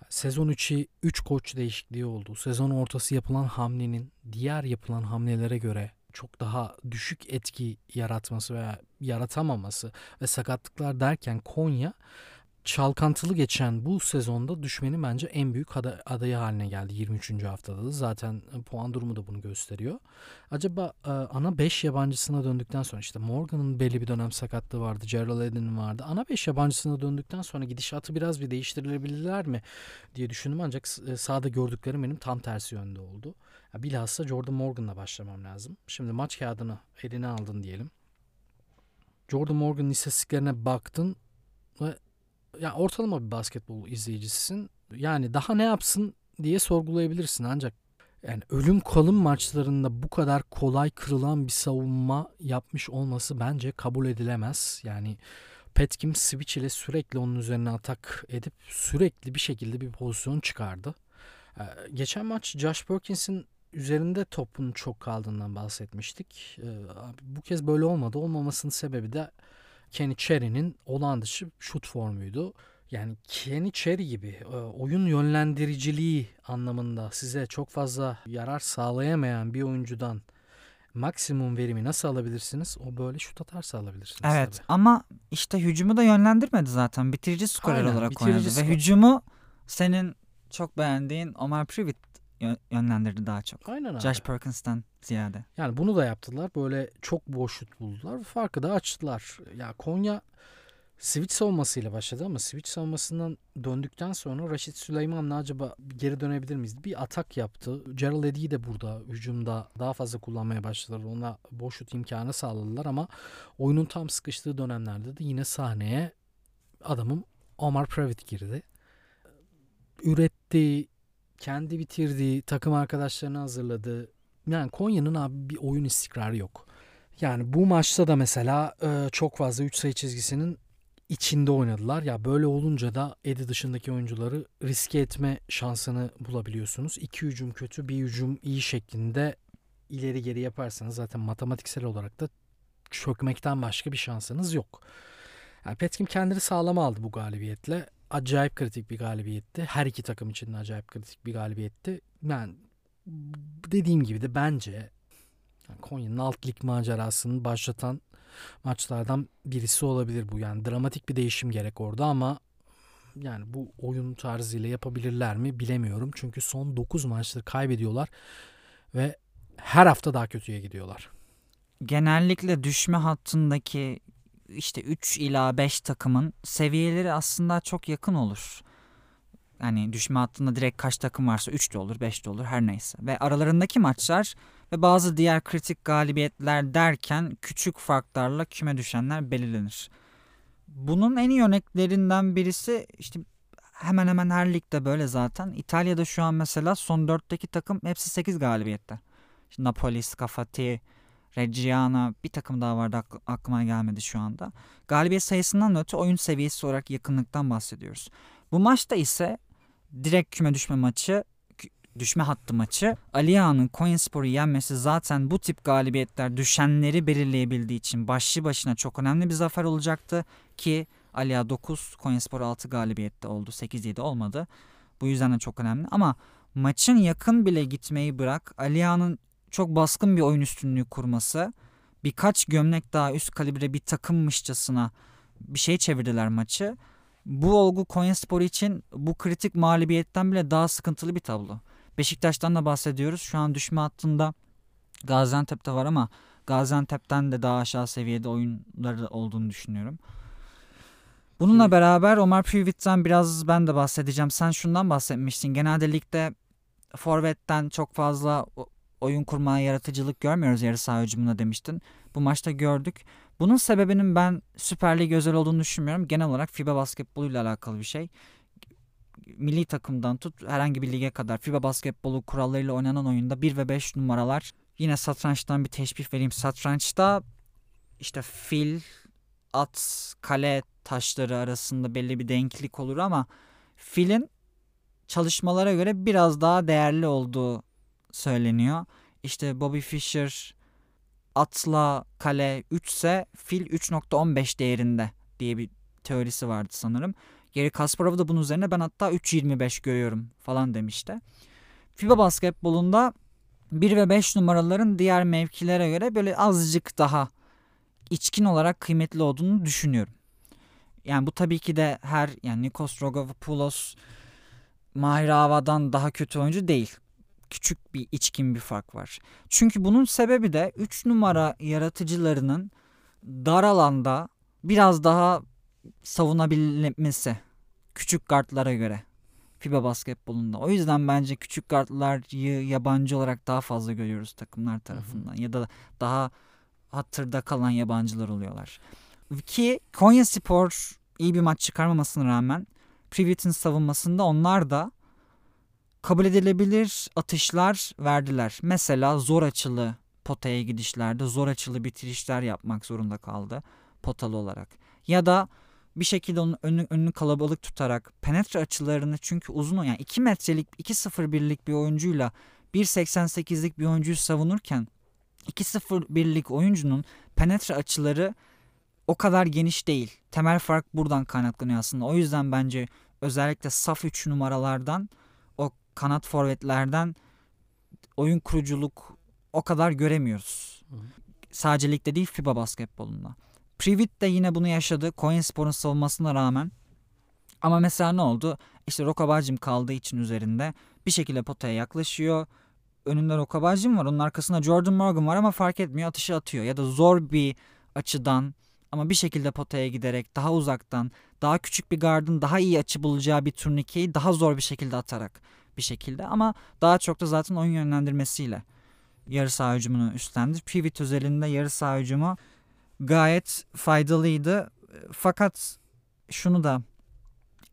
Speaker 2: Sezon 3'ü 3 koç değişikliği oldu. Sezon ortası yapılan hamlenin diğer yapılan hamlelere göre çok daha düşük etki yaratması veya yaratamaması ve sakatlıklar derken Konya çalkantılı geçen bu sezonda düşmenin bence en büyük aday, adayı haline geldi 23. haftada da. Zaten e, puan durumu da bunu gösteriyor. Acaba e, ana 5 yabancısına döndükten sonra işte Morgan'ın belli bir dönem sakatlığı vardı. Gerald Eden'in vardı. Ana 5 yabancısına döndükten sonra gidişatı biraz bir değiştirilebilirler mi diye düşündüm. Ancak e, sahada gördüklerim benim tam tersi yönde oldu. Ya bilhassa Jordan Morgan'la başlamam lazım. Şimdi maç kağıdını eline aldın diyelim. Jordan Morgan'ın istatistiklerine baktın ve ya ortalama bir basketbol izleyicisisin. Yani daha ne yapsın diye sorgulayabilirsin ancak yani ölüm kalım maçlarında bu kadar kolay kırılan bir savunma yapmış olması bence kabul edilemez. Yani Petkim switch ile sürekli onun üzerine atak edip sürekli bir şekilde bir pozisyon çıkardı. Ee, geçen maç Josh Perkins'in üzerinde topun çok kaldığından bahsetmiştik. Ee, bu kez böyle olmadı. Olmamasının sebebi de Kenny Cherry'nin olağan dışı şut formuydu. Yani Kenny Cherry gibi e, oyun yönlendiriciliği anlamında size çok fazla yarar sağlayamayan bir oyuncudan maksimum verimi nasıl alabilirsiniz? O böyle şut atarsa alabilirsiniz.
Speaker 1: Evet
Speaker 2: tabii.
Speaker 1: ama işte hücumu da yönlendirmedi zaten. Bitirici skorer
Speaker 2: Aynen,
Speaker 1: olarak
Speaker 2: bitirici
Speaker 1: oynadı.
Speaker 2: skor-
Speaker 1: Ve hücumu senin çok beğendiğin Omar Privet yö- yönlendirdi daha çok.
Speaker 2: Aynen abi.
Speaker 1: Josh Perkins'ten ziyade.
Speaker 2: Yani bunu da yaptılar. Böyle çok boş şut buldular. Farkı da açtılar. Ya Konya switch savunmasıyla başladı ama switch savunmasından döndükten sonra Raşit Süleyman'la acaba geri dönebilir miyiz? Bir atak yaptı. Gerald Eddy'yi de burada hücumda daha fazla kullanmaya başladılar. Ona boş şut imkanı sağladılar ama oyunun tam sıkıştığı dönemlerde de yine sahneye adamım Omar Pravit girdi. Üretti, kendi bitirdi, takım arkadaşlarını hazırladı. Yani Konya'nın abi bir oyun istikrarı yok. Yani bu maçta da mesela e, çok fazla 3 sayı çizgisinin içinde oynadılar. Ya böyle olunca da Edi dışındaki oyuncuları riske etme şansını bulabiliyorsunuz. İki hücum kötü, bir hücum iyi şeklinde ileri geri yaparsanız zaten matematiksel olarak da çökmekten başka bir şansınız yok. Yani Petkim kendini sağlama aldı bu galibiyetle. Acayip kritik bir galibiyetti. Her iki takım için de acayip kritik bir galibiyetti. Yani dediğim gibi de bence Konya'nın alt lig macerasını başlatan maçlardan birisi olabilir bu. Yani dramatik bir değişim gerek orada ama yani bu oyun tarzıyla yapabilirler mi bilemiyorum. Çünkü son 9 maçtır kaybediyorlar ve her hafta daha kötüye gidiyorlar.
Speaker 1: Genellikle düşme hattındaki işte 3 ila 5 takımın seviyeleri aslında çok yakın olur. Yani düşme hattında direkt kaç takım varsa 3 de olur 5 de olur her neyse. Ve aralarındaki maçlar ve bazı diğer kritik galibiyetler derken küçük farklarla küme düşenler belirlenir. Bunun en iyi örneklerinden birisi işte hemen hemen her ligde böyle zaten. İtalya'da şu an mesela son 4'teki takım hepsi 8 galibiyette. İşte Napoli, Scafati, Reggiana bir takım daha vardı akl- aklıma gelmedi şu anda. Galibiyet sayısından öte oyun seviyesi olarak yakınlıktan bahsediyoruz. Bu maçta ise direkt küme düşme maçı düşme hattı maçı Aliağa'nın Konyaspor'u yenmesi zaten bu tip galibiyetler düşenleri belirleyebildiği için başlı başına çok önemli bir zafer olacaktı ki Aliağa 9 Konyaspor 6 galibiyette oldu 8-7 olmadı. Bu yüzden de çok önemli ama maçın yakın bile gitmeyi bırak Aliağa'nın çok baskın bir oyun üstünlüğü kurması birkaç gömlek daha üst kalibre bir takımmışçasına bir şey çevirdiler maçı. Bu olgu Konyaspor için bu kritik mağlubiyetten bile daha sıkıntılı bir tablo. Beşiktaş'tan da bahsediyoruz. Şu an düşme hattında Gaziantep'te var ama Gaziantep'ten de daha aşağı seviyede oyunları olduğunu düşünüyorum. Bununla beraber Omar Privit'ten biraz ben de bahsedeceğim. Sen şundan bahsetmiştin. Genelde ligde forvetten çok fazla oyun kurmaya yaratıcılık görmüyoruz yarı saha hücumunda demiştin. Bu maçta gördük. Bunun sebebinin ben Süper Lig özel olduğunu düşünmüyorum. Genel olarak FIBA basketboluyla alakalı bir şey. Milli takımdan tut herhangi bir lige kadar FIBA basketbolu kurallarıyla oynanan oyunda 1 ve 5 numaralar. Yine satrançtan bir teşbih vereyim. Satrançta işte fil, at, kale taşları arasında belli bir denklik olur ama filin çalışmalara göre biraz daha değerli olduğu söyleniyor. İşte Bobby Fischer atla kale 3 ise fil 3.15 değerinde diye bir teorisi vardı sanırım. Geri Kasparov da bunun üzerine ben hatta 3.25 görüyorum falan demişti. FIBA basketbolunda 1 ve 5 numaraların diğer mevkilere göre böyle azıcık daha içkin olarak kıymetli olduğunu düşünüyorum. Yani bu tabii ki de her yani Nikos Rogopoulos Mahir Ava'dan daha kötü oyuncu değil. Küçük bir içkin bir fark var. Çünkü bunun sebebi de 3 numara yaratıcılarının dar alanda biraz daha savunabilmesi. Küçük guardlara göre. FIBA basketbolunda. O yüzden bence küçük guardları yabancı olarak daha fazla görüyoruz takımlar tarafından. Hı hı. Ya da daha hatırda kalan yabancılar oluyorlar. Ki Konya Spor iyi bir maç çıkarmamasına rağmen Privet'in savunmasında onlar da kabul edilebilir atışlar verdiler. Mesela zor açılı potaya gidişlerde zor açılı bitirişler yapmak zorunda kaldı potalı olarak. Ya da bir şekilde onun önünü, önünü kalabalık tutarak penetre açılarını çünkü uzun yani 2 metrelik 2.01'lik bir oyuncuyla 1.88'lik bir oyuncuyu savunurken 2.01'lik oyuncunun penetre açıları o kadar geniş değil. Temel fark buradan kaynaklanıyor aslında. O yüzden bence özellikle saf 3 numaralardan kanat forvetlerden oyun kuruculuk o kadar göremiyoruz. Hı. Sadece ligde değil FIBA basketbolunda. Privet de yine bunu yaşadı. Coinspor'un savunmasına rağmen. Ama mesela ne oldu? İşte Rokabacım kaldığı için üzerinde bir şekilde potaya yaklaşıyor. Önünde Rokabacım var. Onun arkasında Jordan Morgan var ama fark etmiyor. Atışı atıyor. Ya da zor bir açıdan ama bir şekilde potaya giderek daha uzaktan daha küçük bir gardın daha iyi açı bulacağı bir turnikeyi daha zor bir şekilde atarak bir şekilde ama daha çok da zaten oyun yönlendirmesiyle yarı saha hücumunu üstlendi. Pivot özelinde yarı saha hücumu gayet faydalıydı. Fakat şunu da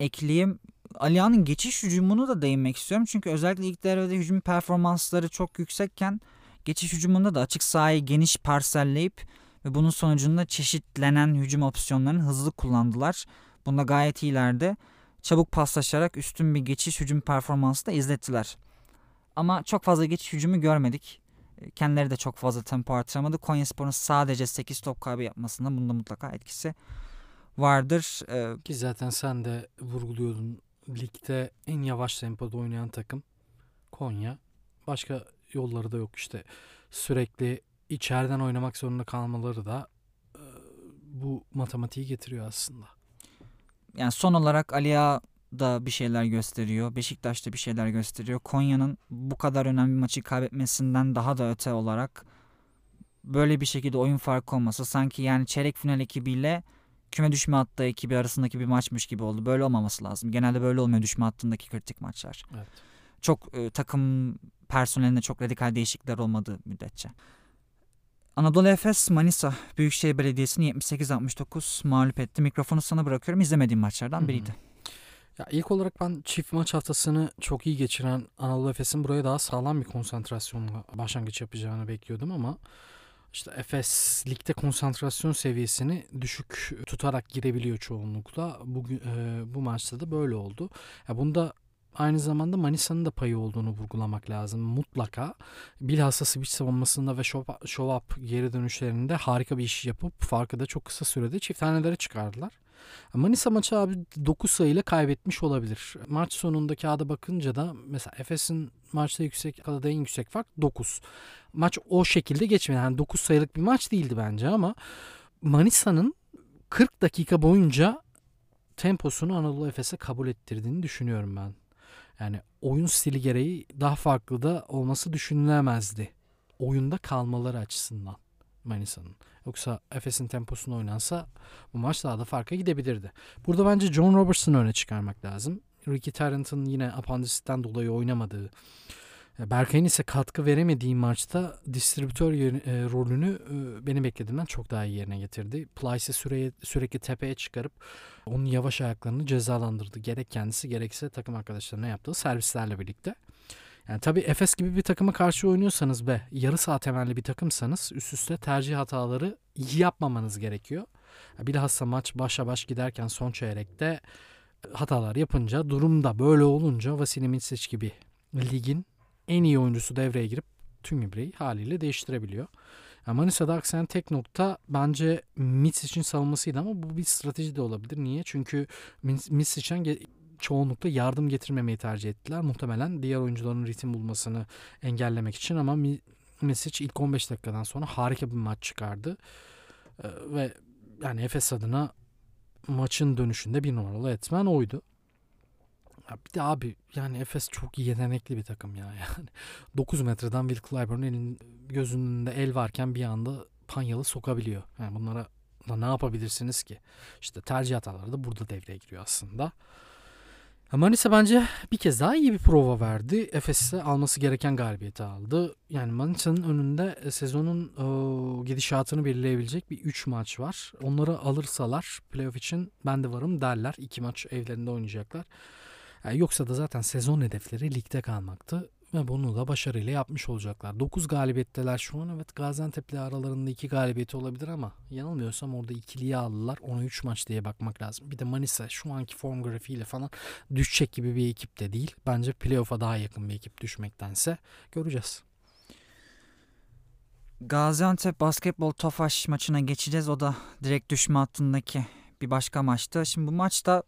Speaker 1: ekleyeyim. Alia'nın geçiş hücumunu da değinmek istiyorum. Çünkü özellikle ilk devrede hücum performansları çok yüksekken geçiş hücumunda da açık sahayı geniş parselleyip ve bunun sonucunda çeşitlenen hücum opsiyonlarını hızlı kullandılar. Bunda gayet iyilerdi. Çabuk paslaşarak üstün bir geçiş hücum performansı da izlettiler. Ama çok fazla geçiş hücumu görmedik. Kendileri de çok fazla tempo artıramadı. Konyaspor'un sadece 8 top kaybı yapmasında bunda mutlaka etkisi vardır.
Speaker 2: Ee, Ki zaten sen de vurguluyordun. Ligde en yavaş tempoda oynayan takım Konya. Başka yolları da yok işte. Sürekli içeriden oynamak zorunda kalmaları da e, bu matematiği getiriyor aslında.
Speaker 1: Yani son olarak Aliya da bir şeyler gösteriyor. Beşiktaş da bir şeyler gösteriyor. Konya'nın bu kadar önemli maçı kaybetmesinden daha da öte olarak böyle bir şekilde oyun farkı olması sanki yani çeyrek final ekibiyle küme düşme hattı ekibi arasındaki bir maçmış gibi oldu. Böyle olmaması lazım. Genelde böyle olmuyor düşme hattındaki kritik maçlar. Evet. Çok e, takım personelinde çok radikal değişiklikler olmadığı müddetçe. Anadolu Efes Manisa Büyükşehir Belediyesi'ni 78-69 mağlup etti. Mikrofonu sana bırakıyorum. İzlemediğim maçlardan biriydi.
Speaker 2: Ya ilk olarak ben çift maç haftasını çok iyi geçiren Anadolu Efes'in buraya daha sağlam bir konsantrasyonla başlangıç yapacağını bekliyordum ama işte Efes ligde konsantrasyon seviyesini düşük tutarak girebiliyor çoğunlukla. Bugün e, bu maçta da böyle oldu. Ya bunda aynı zamanda Manisa'nın da payı olduğunu vurgulamak lazım. Mutlaka bilhassa switch savunmasında ve show, up geri dönüşlerinde harika bir iş yapıp farkı da çok kısa sürede çift tanelere çıkardılar. Manisa maçı abi 9 sayıyla kaybetmiş olabilir. Maç sonunda kağıda bakınca da mesela Efes'in maçta yüksek kalada en yüksek fark 9. Maç o şekilde geçmedi. Yani 9 sayılık bir maç değildi bence ama Manisa'nın 40 dakika boyunca temposunu Anadolu Efes'e kabul ettirdiğini düşünüyorum ben. Yani oyun stili gereği daha farklı da olması düşünülemezdi. Oyunda kalmaları açısından Manisa'nın. Yoksa Efes'in temposunu oynansa bu maç daha da farka gidebilirdi. Burada bence John Robertson'ı öne çıkarmak lazım. Ricky Tarrant'ın yine apandisitten dolayı oynamadığı Berkay'ın ise katkı veremediği maçta distribütör e, rolünü e, benim beklediğimden çok daha iyi yerine getirdi. Plyce'i süre, sürekli tepeye çıkarıp onun yavaş ayaklarını cezalandırdı. Gerek kendisi gerekse takım arkadaşlarına yaptığı servislerle birlikte. Yani tabii Efes gibi bir takıma karşı oynuyorsanız ve yarı saha temelli bir takımsanız üst üste tercih hataları yapmamanız gerekiyor. Bilhassa maç başa baş giderken son çeyrekte hatalar yapınca durumda böyle olunca Vasily Mitsic gibi ligin en iyi oyuncusu devreye girip tüm ibreyi haliyle değiştirebiliyor. Yani Manisa'da aksayan tek nokta bence Mitsic'in savunmasıydı ama bu bir strateji de olabilir. Niye? Çünkü Mitsic'in çoğunlukla yardım getirmemeyi tercih ettiler. Muhtemelen diğer oyuncuların ritim bulmasını engellemek için ama Misic ilk 15 dakikadan sonra harika bir maç çıkardı. Ee, ve yani Efes adına maçın dönüşünde bir numaralı etmen oydu. Ya bir de abi yani Efes çok yetenekli bir takım ya (laughs) yani. 9 metreden Will Clyburn'un elin gözünün önünde el varken bir anda panyalı sokabiliyor. Yani bunlara da ne yapabilirsiniz ki? İşte tercih hataları da burada devreye giriyor aslında. Manisa bence bir kez daha iyi bir prova verdi. Efes'e alması gereken galibiyeti aldı. Yani Manisa'nın önünde e, sezonun o, gidişatını belirleyebilecek bir 3 maç var. Onları alırsalar playoff için ben de varım derler. 2 maç evlerinde oynayacaklar. Yoksa da zaten sezon hedefleri ligde kalmaktı. Ve bunu da başarıyla yapmış olacaklar. 9 galibiyetteler şu an. Evet Gaziantep'le aralarında 2 galibiyeti olabilir ama yanılmıyorsam orada ikiliyi aldılar. Ona 3 maç diye bakmak lazım. Bir de Manisa şu anki form grafiğiyle falan düşecek gibi bir ekip de değil. Bence playoff'a daha yakın bir ekip düşmektense göreceğiz.
Speaker 1: Gaziantep basketbol Tofaş maçına geçeceğiz. O da direkt düşme hattındaki bir başka maçtı. Şimdi bu maçta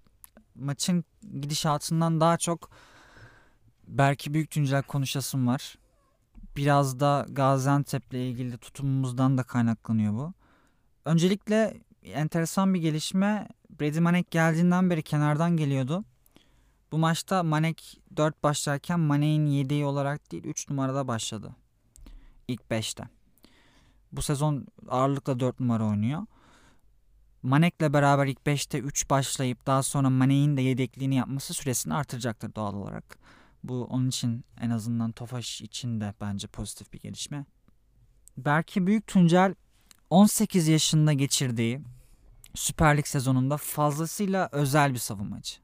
Speaker 1: maçın gidişatından daha çok belki Büyük Tuncel konuşasım var. Biraz da Gaziantep'le ilgili tutumumuzdan da kaynaklanıyor bu. Öncelikle enteresan bir gelişme. Brady Manek geldiğinden beri kenardan geliyordu. Bu maçta Manek 4 başlarken Manek'in yedeği olarak değil 3 numarada başladı. İlk 5'te. Bu sezon ağırlıkla 4 numara oynuyor. Manek'le beraber ilk 5'te 3 başlayıp daha sonra Manek'in de yedekliğini yapması süresini artıracaktır doğal olarak. Bu onun için en azından Tofaş için de bence pozitif bir gelişme. Belki Büyük Tuncel 18 yaşında geçirdiği Süper Lig sezonunda fazlasıyla özel bir savunmacı.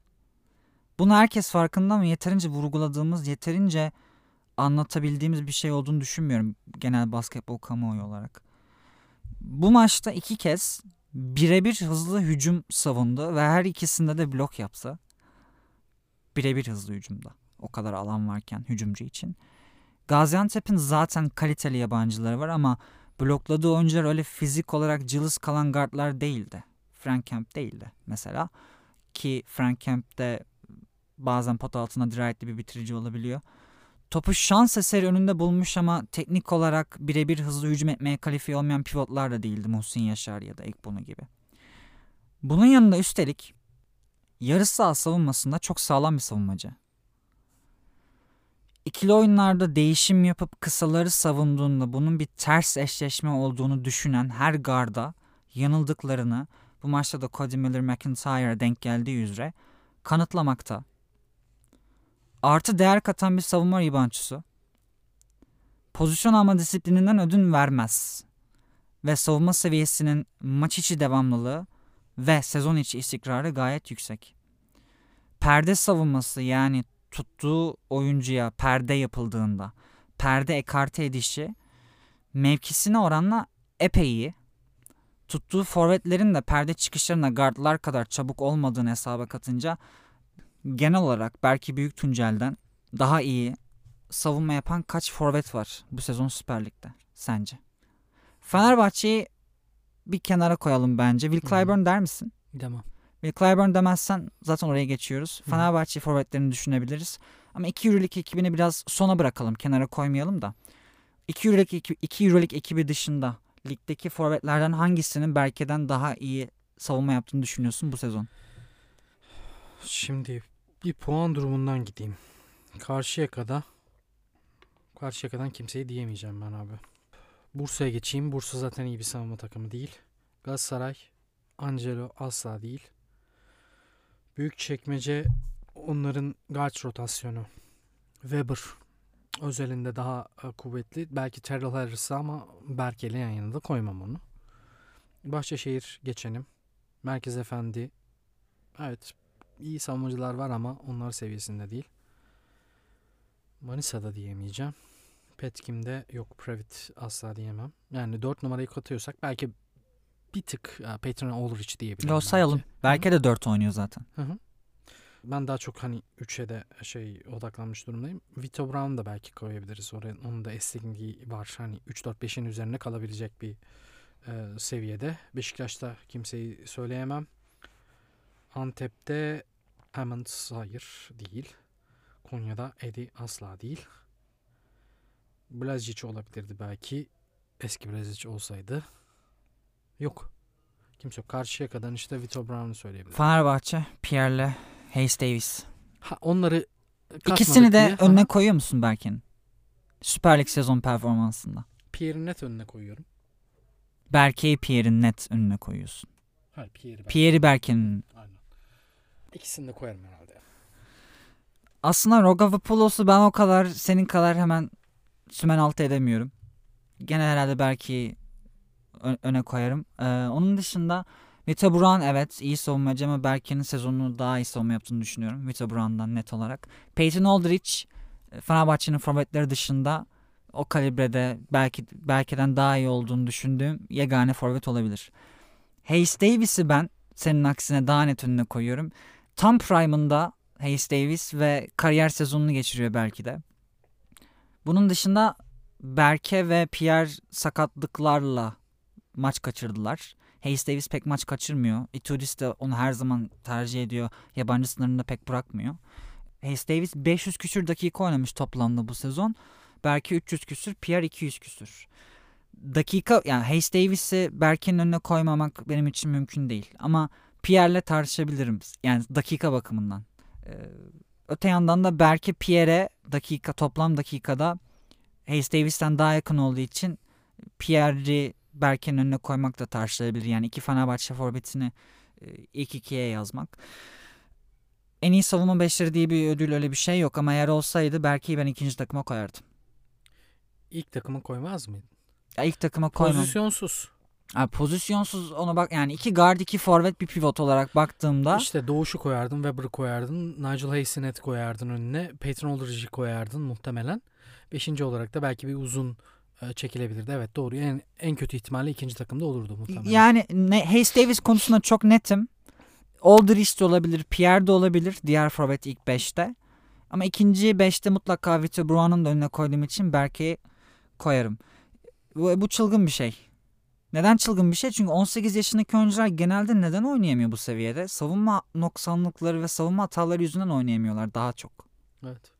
Speaker 1: Bunu herkes farkında mı? Yeterince vurguladığımız, yeterince anlatabildiğimiz bir şey olduğunu düşünmüyorum genel basketbol kamuoyu olarak. Bu maçta iki kez birebir hızlı hücum savundu ve her ikisinde de blok yapsa birebir hızlı hücumda. O kadar alan varken hücumcu için. Gaziantep'in zaten kaliteli yabancıları var ama blokladığı oyuncular öyle fizik olarak cılız kalan guardlar değildi. Frank Kemp değildi mesela. Ki Frank Kemp de bazen pot altına dirayetli bir bitirici olabiliyor. Topu şans eseri önünde bulmuş ama teknik olarak birebir hızlı hücum etmeye kalifiye olmayan pivotlar da değildi Muhsin Yaşar ya da Ekbono gibi. Bunun yanında üstelik yarı saha savunmasında çok sağlam bir savunmacı. İkili oyunlarda değişim yapıp kısaları savunduğunda bunun bir ters eşleşme olduğunu düşünen her garda yanıldıklarını bu maçta da Cody Miller McIntyre'a denk geldiği üzere kanıtlamakta. Artı değer katan bir savunma ribançısı. Pozisyon alma disiplininden ödün vermez. Ve savunma seviyesinin maç içi devamlılığı ve sezon içi istikrarı gayet yüksek. Perde savunması yani tuttuğu oyuncuya perde yapıldığında perde ekarte edişi mevkisine oranla epey iyi. Tuttuğu forvetlerin de perde çıkışlarına gardlar kadar çabuk olmadığını hesaba katınca genel olarak belki Büyük Tuncel'den daha iyi savunma yapan kaç forvet var bu sezon Süper Lig'de sence? Fenerbahçe'yi bir kenara koyalım bence. Will Clyburn der misin?
Speaker 2: Demem.
Speaker 1: Will Clyburn demezsen zaten oraya geçiyoruz. Hı. Fenerbahçe forvetlerini düşünebiliriz. Ama 2 Euroleague ekibini biraz sona bırakalım. Kenara koymayalım da. 2 Euroleague, 2 Euroleague ekibi dışında ligdeki forvetlerden hangisinin Berke'den daha iyi savunma yaptığını düşünüyorsun bu sezon?
Speaker 2: Şimdi bir puan durumundan gideyim. Karşıyaka'da Karşıyaka'dan kimseyi diyemeyeceğim ben abi. Bursa'ya geçeyim. Bursa zaten iyi bir savunma takımı değil. Galatasaray Angelo asla değil. Büyük çekmece onların guard rotasyonu. Weber özelinde daha e, kuvvetli. Belki Terrell Harris'ı ama Berke'yle yan yana koymam onu. Bahçeşehir geçenim. Merkez Efendi. Evet iyi savunmacılar var ama onlar seviyesinde değil. Manisa'da diyemeyeceğim. Petkim'de yok Previt asla diyemem. Yani 4 numarayı katıyorsak belki bir tık uh, Patron Ulrich diyebilirim.
Speaker 1: Yo sayalım. Belki de 4 oynuyor zaten.
Speaker 2: Hı hı. Ben daha çok hani 3'e de şey odaklanmış durumdayım. Vito Brown da belki koyabiliriz oraya. Onun da esnekliği var. Hani 3-4-5'in üzerine kalabilecek bir e, seviyede. Beşiktaş'ta kimseyi söyleyemem. Antep'te Hammond hayır değil. Konya'da Edi asla değil. Blazic olabilirdi belki. Eski Blazic olsaydı. Yok. Kimse yok. Karşıyaka'dan işte Vito Brown'u söyleyebilirim.
Speaker 1: Fenerbahçe, Pierre'le Hayes Davis.
Speaker 2: Ha, onları
Speaker 1: İkisini de
Speaker 2: diye,
Speaker 1: önüne
Speaker 2: aha,
Speaker 1: koyuyor musun Berke'nin? Süper Lig sezon performansında.
Speaker 2: Pierre'i net önüne koyuyorum.
Speaker 1: Berke'yi Pierre'in net önüne koyuyorsun.
Speaker 2: Hayır Pierre'i ben.
Speaker 1: Pierre'i Berke'nin.
Speaker 2: Aynen. İkisini de koyarım herhalde.
Speaker 1: Aslında Rogavopoulos'u ben o kadar senin kadar hemen sümen altı edemiyorum. Gene herhalde Berke'yi ö- öne koyarım. Ee, onun dışında Vito Brown evet iyi savunmacı ama Berke'nin sezonunu daha iyi savunma yaptığını düşünüyorum. Vito Brown'dan net olarak. Peyton Aldridge e, Fenerbahçe'nin forvetleri dışında o kalibrede belki Berke'den daha iyi olduğunu düşündüğüm yegane forvet olabilir. Hayes Davis'i ben senin aksine daha net önüne koyuyorum. Tam prime'ında Hayes Davis ve kariyer sezonunu geçiriyor belki de. Bunun dışında Berke ve Pierre sakatlıklarla maç kaçırdılar. Hayes Davis pek maç kaçırmıyor. Itudis de onu her zaman tercih ediyor. Yabancı sınırında pek bırakmıyor. Hayes Davis 500 küsür dakika oynamış toplamda bu sezon. Berke 300 küsür, Pierre 200 küsür. Dakika yani Hayes Davis'i Berke'nin önüne koymamak benim için mümkün değil. Ama Pierre'le tartışabilirim. Yani dakika bakımından. Ee, öte yandan da Berke Pierre'e dakika toplam dakikada Hayes Davis'ten daha yakın olduğu için Pierre'i Berke'nin önüne koymak da tartışılabilir. Yani iki Fenerbahçe forvetini e, ilk ikiye yazmak. En iyi savunma beşleri diye bir ödül öyle bir şey yok ama eğer olsaydı Berke'yi ben ikinci takıma koyardım.
Speaker 2: İlk takıma koymaz mıydın?
Speaker 1: Ya ilk takıma koymam.
Speaker 2: Pozisyonsuz.
Speaker 1: Ha, pozisyonsuz ona bak yani iki guard iki forvet bir pivot olarak baktığımda
Speaker 2: İşte Doğuş'u koyardın, Weber'ı koyardın, Nigel Hayes'i net koyardın önüne, Peyton Aldridge'i koyardın muhtemelen. Beşinci olarak da belki bir uzun e, çekilebilirdi. Evet doğru. En, en kötü ihtimalle ikinci takımda olurdu muhtemelen.
Speaker 1: yani ne, Hayes Davis konusunda çok netim. Aldridge de olabilir, Pierre de olabilir diğer forvet ilk beşte. Ama ikinci beşte mutlaka Vito Brown'un da önüne koyduğum için Berke'yi koyarım. Bu, bu çılgın bir şey. Neden çılgın bir şey? Çünkü 18 yaşındaki oyuncular genelde neden oynayamıyor bu seviyede? Savunma noksanlıkları ve savunma hataları yüzünden oynayamıyorlar daha çok.
Speaker 2: Evet.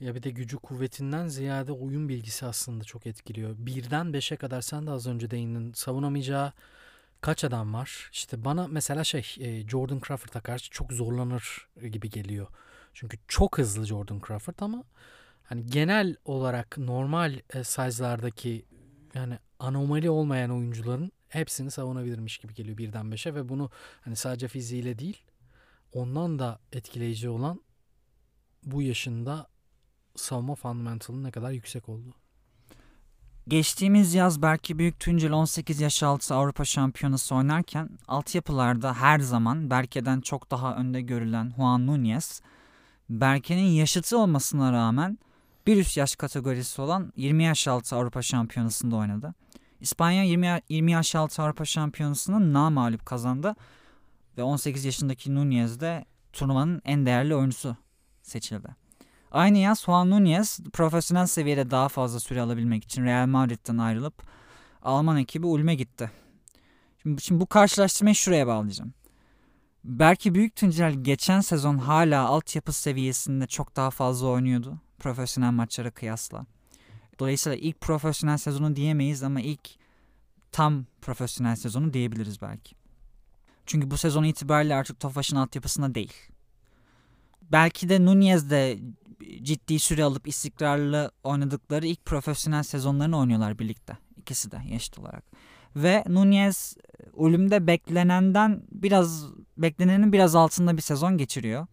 Speaker 2: Ya bir de gücü kuvvetinden ziyade oyun bilgisi aslında çok etkiliyor. Birden beşe kadar sen de az önce değindin. Savunamayacağı kaç adam var? İşte bana mesela şey e, Jordan Crawford'a karşı çok zorlanır gibi geliyor. Çünkü çok hızlı Jordan Crawford ama hani genel olarak normal e, size'lardaki yani anomali olmayan oyuncuların hepsini savunabilirmiş gibi geliyor birden beşe ve bunu hani sadece fiziğiyle değil ondan da etkileyici olan bu yaşında savunma fundamental'ın ne kadar yüksek olduğu.
Speaker 1: Geçtiğimiz yaz Berke Büyük Tuncel 18 yaş altı Avrupa Şampiyonası oynarken altyapılarda her zaman Berke'den çok daha önde görülen Juan Nunez, Berke'nin yaşıtı olmasına rağmen bir üst yaş kategorisi olan 20 yaş altı Avrupa Şampiyonası'nda oynadı. İspanya 20, 20 yaş altı Avrupa Şampiyonası'nı namağlup kazandı ve 18 yaşındaki Nunez de turnuvanın en değerli oyuncusu seçildi. Aynı yaz Juan Nunez profesyonel seviyede daha fazla süre alabilmek için Real Madrid'den ayrılıp Alman ekibi Ulm'e gitti. Şimdi, şimdi bu karşılaştırmayı şuraya bağlayacağım. Belki Büyük Tuncel geçen sezon hala altyapı seviyesinde çok daha fazla oynuyordu profesyonel maçlara kıyasla. Dolayısıyla ilk profesyonel sezonu diyemeyiz ama ilk tam profesyonel sezonu diyebiliriz belki. Çünkü bu sezon itibariyle artık Tofaş'ın altyapısında değil. Belki de Nunez de ciddi süre alıp istikrarlı oynadıkları ilk profesyonel sezonlarını oynuyorlar birlikte. İkisi de eşit olarak. Ve Nunez ölümde beklenenden biraz beklenenin biraz altında bir sezon geçiriyor.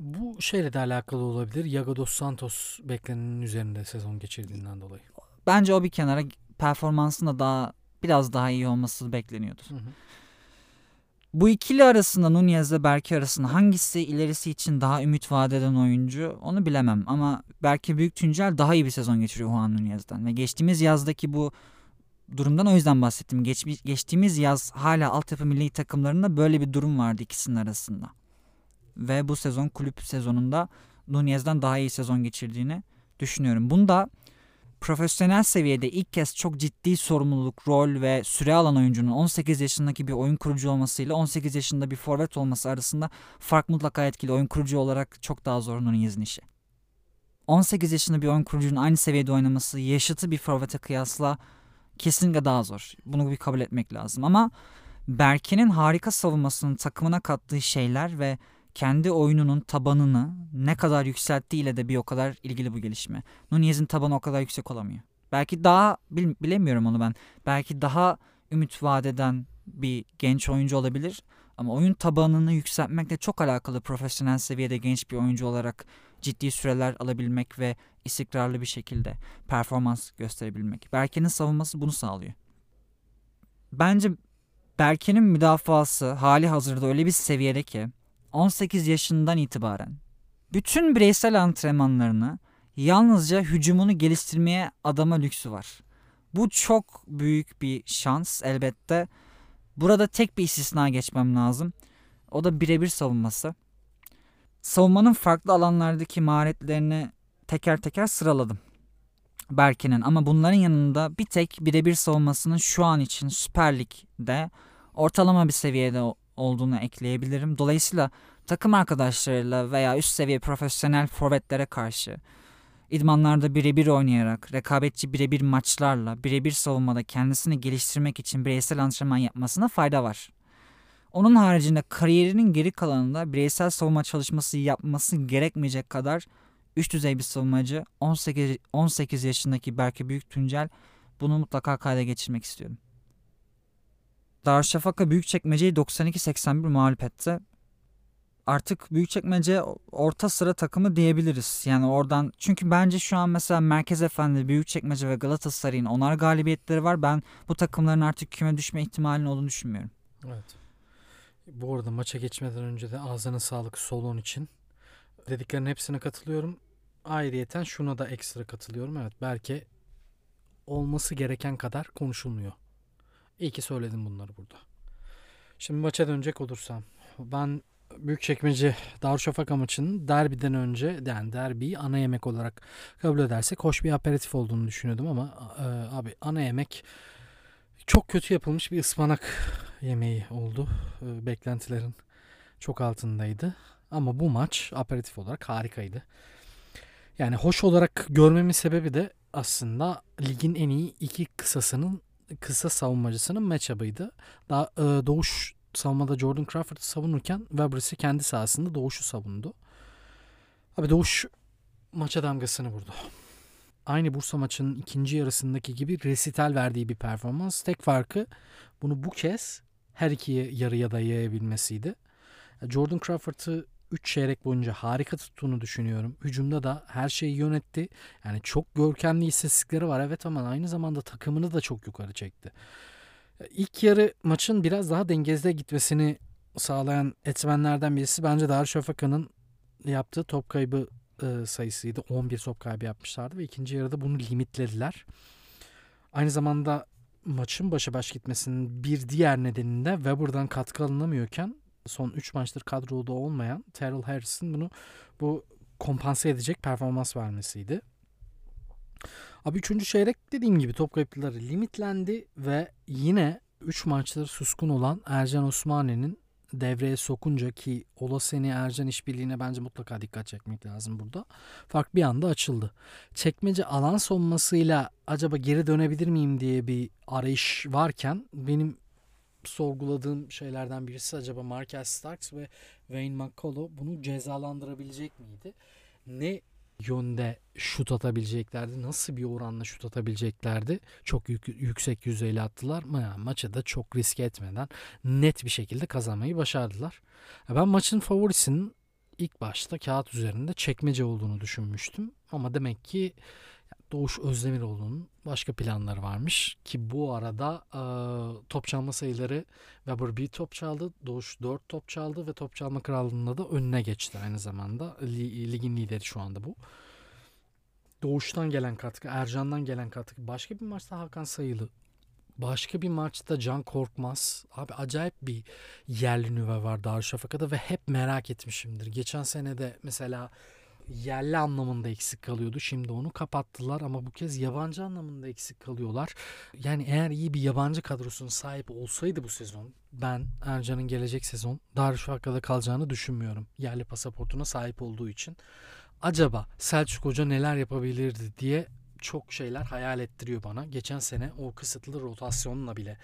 Speaker 2: Bu şeyle de alakalı olabilir. Yago dos Santos beklenenin üzerinde sezon geçirdiğinden dolayı.
Speaker 1: Bence o bir kenara performansında daha biraz daha iyi olması bekleniyordu.
Speaker 2: Hı hı.
Speaker 1: Bu ikili arasında Nunez ile Berke arasında hangisi ilerisi için daha ümit vaat eden oyuncu onu bilemem. Ama Berke Büyük Tuncel daha iyi bir sezon geçiriyor Juan Nunez'den. Ve geçtiğimiz yazdaki bu durumdan o yüzden bahsettim. Geç, geçtiğimiz yaz hala altyapı milli takımlarında böyle bir durum vardı ikisinin arasında. Ve bu sezon kulüp sezonunda Nunez'den daha iyi sezon geçirdiğini düşünüyorum. Bunda profesyonel seviyede ilk kez çok ciddi sorumluluk, rol ve süre alan oyuncunun 18 yaşındaki bir oyun kurucu olmasıyla 18 yaşında bir forvet olması arasında fark mutlaka etkili. Oyun kurucu olarak çok daha zor Nunez'in işi. 18 yaşında bir oyun kurucunun aynı seviyede oynaması yaşıtı bir forvete kıyasla kesinlikle daha zor. Bunu bir kabul etmek lazım ama Berke'nin harika savunmasının takımına kattığı şeyler ve kendi oyununun tabanını ne kadar yükselttiğiyle de bir o kadar ilgili bu gelişme. Nunez'in tabanı o kadar yüksek olamıyor. Belki daha bil- bilemiyorum onu ben. Belki daha ümit vadeden bir genç oyuncu olabilir. Ama oyun tabanını yükseltmekle çok alakalı profesyonel seviyede genç bir oyuncu olarak ciddi süreler alabilmek ve istikrarlı bir şekilde performans gösterebilmek. Berke'nin savunması bunu sağlıyor. Bence Berke'nin müdafası hali hazırda öyle bir seviyede ki 18 yaşından itibaren bütün bireysel antrenmanlarını yalnızca hücumunu geliştirmeye adama lüksü var. Bu çok büyük bir şans elbette. Burada tek bir istisna geçmem lazım. O da birebir savunması. Savunmanın farklı alanlardaki maharetlerini teker teker sıraladım. Berke'nin ama bunların yanında bir tek birebir savunmasının şu an için Süper Lig'de ortalama bir seviyede olduğunu ekleyebilirim. Dolayısıyla takım arkadaşlarıyla veya üst seviye profesyonel forvetlere karşı idmanlarda birebir oynayarak, rekabetçi birebir maçlarla, birebir savunmada kendisini geliştirmek için bireysel antrenman yapmasına fayda var. Onun haricinde kariyerinin geri kalanında bireysel savunma çalışması yapması gerekmeyecek kadar üst düzey bir savunmacı 18, 18 yaşındaki Berke Büyük Tuncel bunu mutlaka kayda geçirmek istiyorum. Darüşşafaka Büyükçekmece'yi 92-81 mağlup etti. Artık Büyükçekmece orta sıra takımı diyebiliriz. Yani oradan çünkü bence şu an mesela Merkez Efendi, Büyükçekmece ve Galatasaray'ın onar galibiyetleri var. Ben bu takımların artık küme düşme ihtimalinin olduğunu düşünmüyorum.
Speaker 2: Evet. Bu arada maça geçmeden önce de ağzına sağlık Solon için. Dediklerinin hepsine katılıyorum. Ayrıyeten şuna da ekstra katılıyorum. Evet belki olması gereken kadar konuşulmuyor. İyi ki söyledim bunları burada. Şimdi maça dönecek olursam. Ben Büyükçekmece Darüşşafaka maçının derbiden önce yani derbiyi ana yemek olarak kabul edersek hoş bir aperatif olduğunu düşünüyordum ama e, abi ana yemek çok kötü yapılmış bir ıspanak yemeği oldu. E, beklentilerin çok altındaydı. Ama bu maç aperatif olarak harikaydı. Yani hoş olarak görmemin sebebi de aslında ligin en iyi iki kısasının kısa savunmacısının matchup'ıydı. Daha e, Doğuş savunmada Jordan Crawford'ı savunurken Weber ise kendi sahasında Doğuş'u savundu. Abi Doğuş maça damgasını vurdu. Aynı Bursa maçının ikinci yarısındaki gibi resital verdiği bir performans. Tek farkı bunu bu kez her iki yarıya da yayabilmesiydi. Jordan Crawford'ı 3 çeyrek boyunca harika tuttuğunu düşünüyorum. Hücumda da her şeyi yönetti. Yani çok görkemli istatistikleri var evet ama aynı zamanda takımını da çok yukarı çekti. İlk yarı maçın biraz daha dengede gitmesini sağlayan etmenlerden birisi bence Darüşşafaka'nın yaptığı top kaybı e, sayısıydı. 11 top kaybı yapmışlardı ve ikinci yarıda bunu limitlediler. Aynı zamanda maçın başa baş gitmesinin bir diğer nedeninde Weber'dan katkı alınamıyorken son 3 maçtır kadroda olmayan Terrell Harris'in bunu bu kompanse edecek performans vermesiydi. Abi 3. çeyrek dediğim gibi top kayıpları limitlendi ve yine 3 maçları suskun olan Ercan Osmani'nin devreye sokunca ki Olaseni Ercan işbirliğine bence mutlaka dikkat çekmek lazım burada. Fark bir anda açıldı. Çekmece alan sonmasıyla acaba geri dönebilir miyim diye bir arayış varken benim sorguladığım şeylerden birisi acaba Marcus Starks ve Wayne McCullough bunu cezalandırabilecek miydi? Ne yönde şut atabileceklerdi? Nasıl bir oranla şut atabileceklerdi? Çok yük, yüksek yüzeyle attılar? Yani maçı da çok riske etmeden net bir şekilde kazanmayı başardılar. Ben maçın favorisinin ilk başta kağıt üzerinde çekmece olduğunu düşünmüştüm. Ama demek ki Doğuş Özdemiroğlu'nun başka planları varmış ki bu arada e, top çalma sayıları Weber bir top çaldı, Doğuş 4 top çaldı ve top çalma krallığında da önüne geçti aynı zamanda. Ligin lideri şu anda bu. Doğuş'tan gelen katkı, Ercan'dan gelen katkı. Başka bir maçta Hakan Sayılı. Başka bir maçta Can Korkmaz. Abi acayip bir yerli nüve var Darüşşafaka'da ve hep merak etmişimdir. Geçen sene de mesela yerli anlamında eksik kalıyordu. Şimdi onu kapattılar ama bu kez yabancı anlamında eksik kalıyorlar. Yani eğer iyi bir yabancı kadrosunun sahip olsaydı bu sezon ben Ercan'ın gelecek sezon Darüşşafaka'da kalacağını düşünmüyorum. Yerli pasaportuna sahip olduğu için. Acaba Selçuk Hoca neler yapabilirdi diye çok şeyler hayal ettiriyor bana. Geçen sene o kısıtlı rotasyonla bile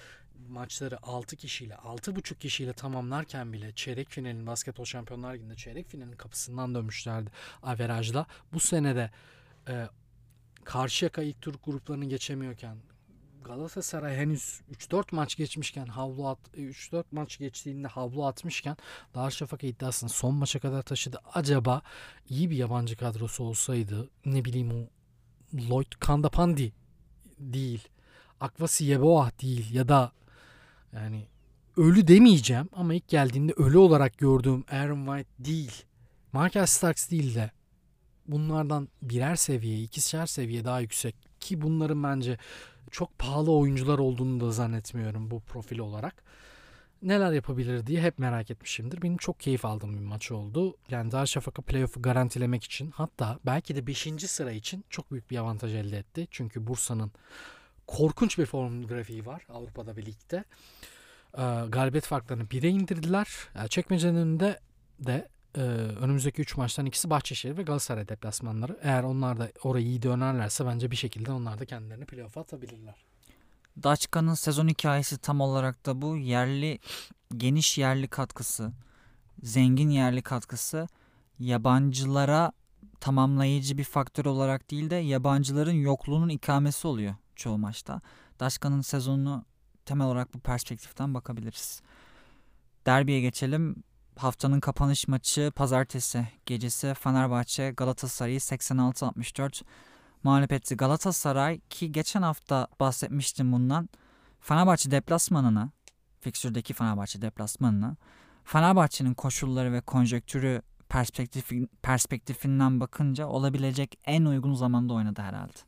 Speaker 2: maçları 6 kişiyle 6,5 kişiyle tamamlarken bile çeyrek finalin basketbol şampiyonlar liginde çeyrek finalin kapısından dönmüşlerdi averajla. Bu senede e, Karşıyaka ilk tur gruplarını geçemiyorken Galatasaray henüz 3-4 maç geçmişken havlu at 3-4 maç geçtiğinde havlu atmışken Darüşşafaka iddiasını son maça kadar taşıdı. Acaba iyi bir yabancı kadrosu olsaydı ne bileyim o Lloyd Kandapandi değil. Akvasi Yeboah değil ya da yani ölü demeyeceğim ama ilk geldiğinde ölü olarak gördüğüm Aaron White değil. Marcus Starks değil de bunlardan birer seviye, ikişer seviye daha yüksek ki bunların bence çok pahalı oyuncular olduğunu da zannetmiyorum bu profil olarak. Neler yapabilir diye hep merak etmişimdir. Benim çok keyif aldığım bir maç oldu. Yani Darüşşafaka playoff'u garantilemek için hatta belki de 5. sıra için çok büyük bir avantaj elde etti. Çünkü Bursa'nın korkunç bir form grafiği var Avrupa'da ve ligde. Ee, galibiyet farklarını bire indirdiler. Yani çekmecenin önünde de e, önümüzdeki 3 maçtan ikisi Bahçeşehir ve Galatasaray deplasmanları. Eğer onlar da orayı iyi dönerlerse bence bir şekilde onlar da kendilerini playoff'a atabilirler.
Speaker 1: Daçka'nın sezon hikayesi tam olarak da bu. Yerli, geniş yerli katkısı, zengin yerli katkısı yabancılara tamamlayıcı bir faktör olarak değil de yabancıların yokluğunun ikamesi oluyor çoğu maçta. Daçka'nın sezonunu temel olarak bu perspektiften bakabiliriz. Derbiye geçelim. Haftanın kapanış maçı pazartesi gecesi Fenerbahçe Galatasaray'ı 86-64 mağlup etti. Galatasaray ki geçen hafta bahsetmiştim bundan. Fenerbahçe deplasmanını, fiksürdeki Fenerbahçe deplasmanını Fenerbahçe'nin koşulları ve konjöktürü perspektifi, perspektifinden bakınca olabilecek en uygun zamanda oynadı herhalde.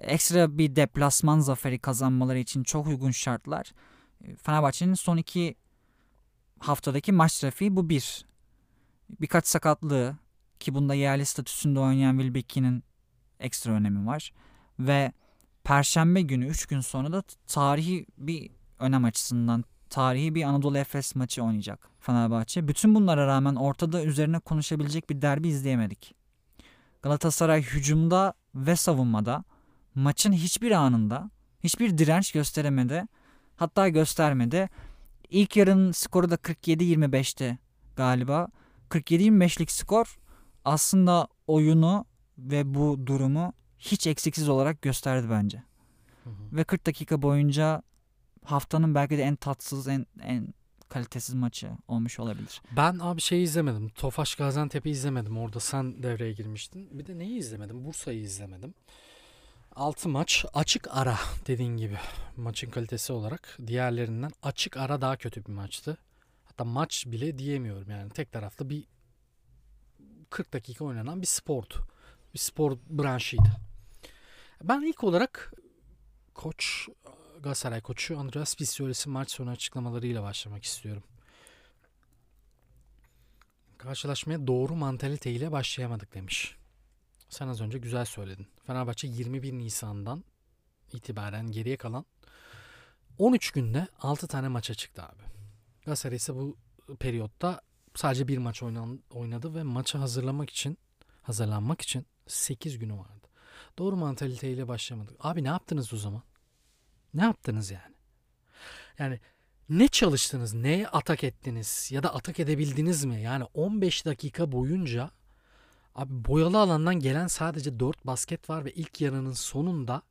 Speaker 1: Ekstra bir deplasman zaferi kazanmaları için çok uygun şartlar. Fenerbahçe'nin son iki haftadaki maç trafiği bu bir. Birkaç sakatlığı ki bunda yerli statüsünde oynayan Wilbeck'in ekstra önemi var. Ve Perşembe günü 3 gün sonra da tarihi bir önem açısından tarihi bir Anadolu Efes maçı oynayacak Fenerbahçe. Bütün bunlara rağmen ortada üzerine konuşabilecek bir derbi izleyemedik. Galatasaray hücumda ve savunmada maçın hiçbir anında hiçbir direnç gösteremedi. Hatta göstermedi. İlk yarının skoru da 47-25'ti galiba. 47-25'lik skor aslında oyunu ve bu durumu hiç eksiksiz olarak gösterdi bence. Hı hı. Ve 40 dakika boyunca haftanın belki de en tatsız, en en kalitesiz maçı olmuş olabilir.
Speaker 2: Ben abi şey izlemedim. Tofaş Gaziantep'i izlemedim. Orada sen devreye girmiştin. Bir de neyi izlemedim? Bursa'yı izlemedim. 6 maç açık ara dediğin gibi maçın kalitesi olarak diğerlerinden açık ara daha kötü bir maçtı. Hatta maç bile diyemiyorum yani tek taraflı bir 40 dakika oynanan bir sportu. Bir spor branşıydı. Ben ilk olarak koç Galatasaray koçu Andreas Pistorius'un maç sonu açıklamalarıyla başlamak istiyorum. Karşılaşmaya doğru mantaliteyle başlayamadık demiş. Sen az önce güzel söyledin. Fenerbahçe 21 Nisan'dan itibaren geriye kalan 13 günde 6 tane maça çıktı abi. Galatasaray ise bu periyotta sadece bir maç oynadı ve maça hazırlamak için hazırlanmak için 8 günü vardı. Doğru mantaliteyle başlamadık. Abi ne yaptınız o zaman? Ne yaptınız yani? Yani ne çalıştınız? Neye atak ettiniz? Ya da atak edebildiniz mi? Yani 15 dakika boyunca Abi boyalı alandan gelen sadece 4 basket var ve ilk yarının sonunda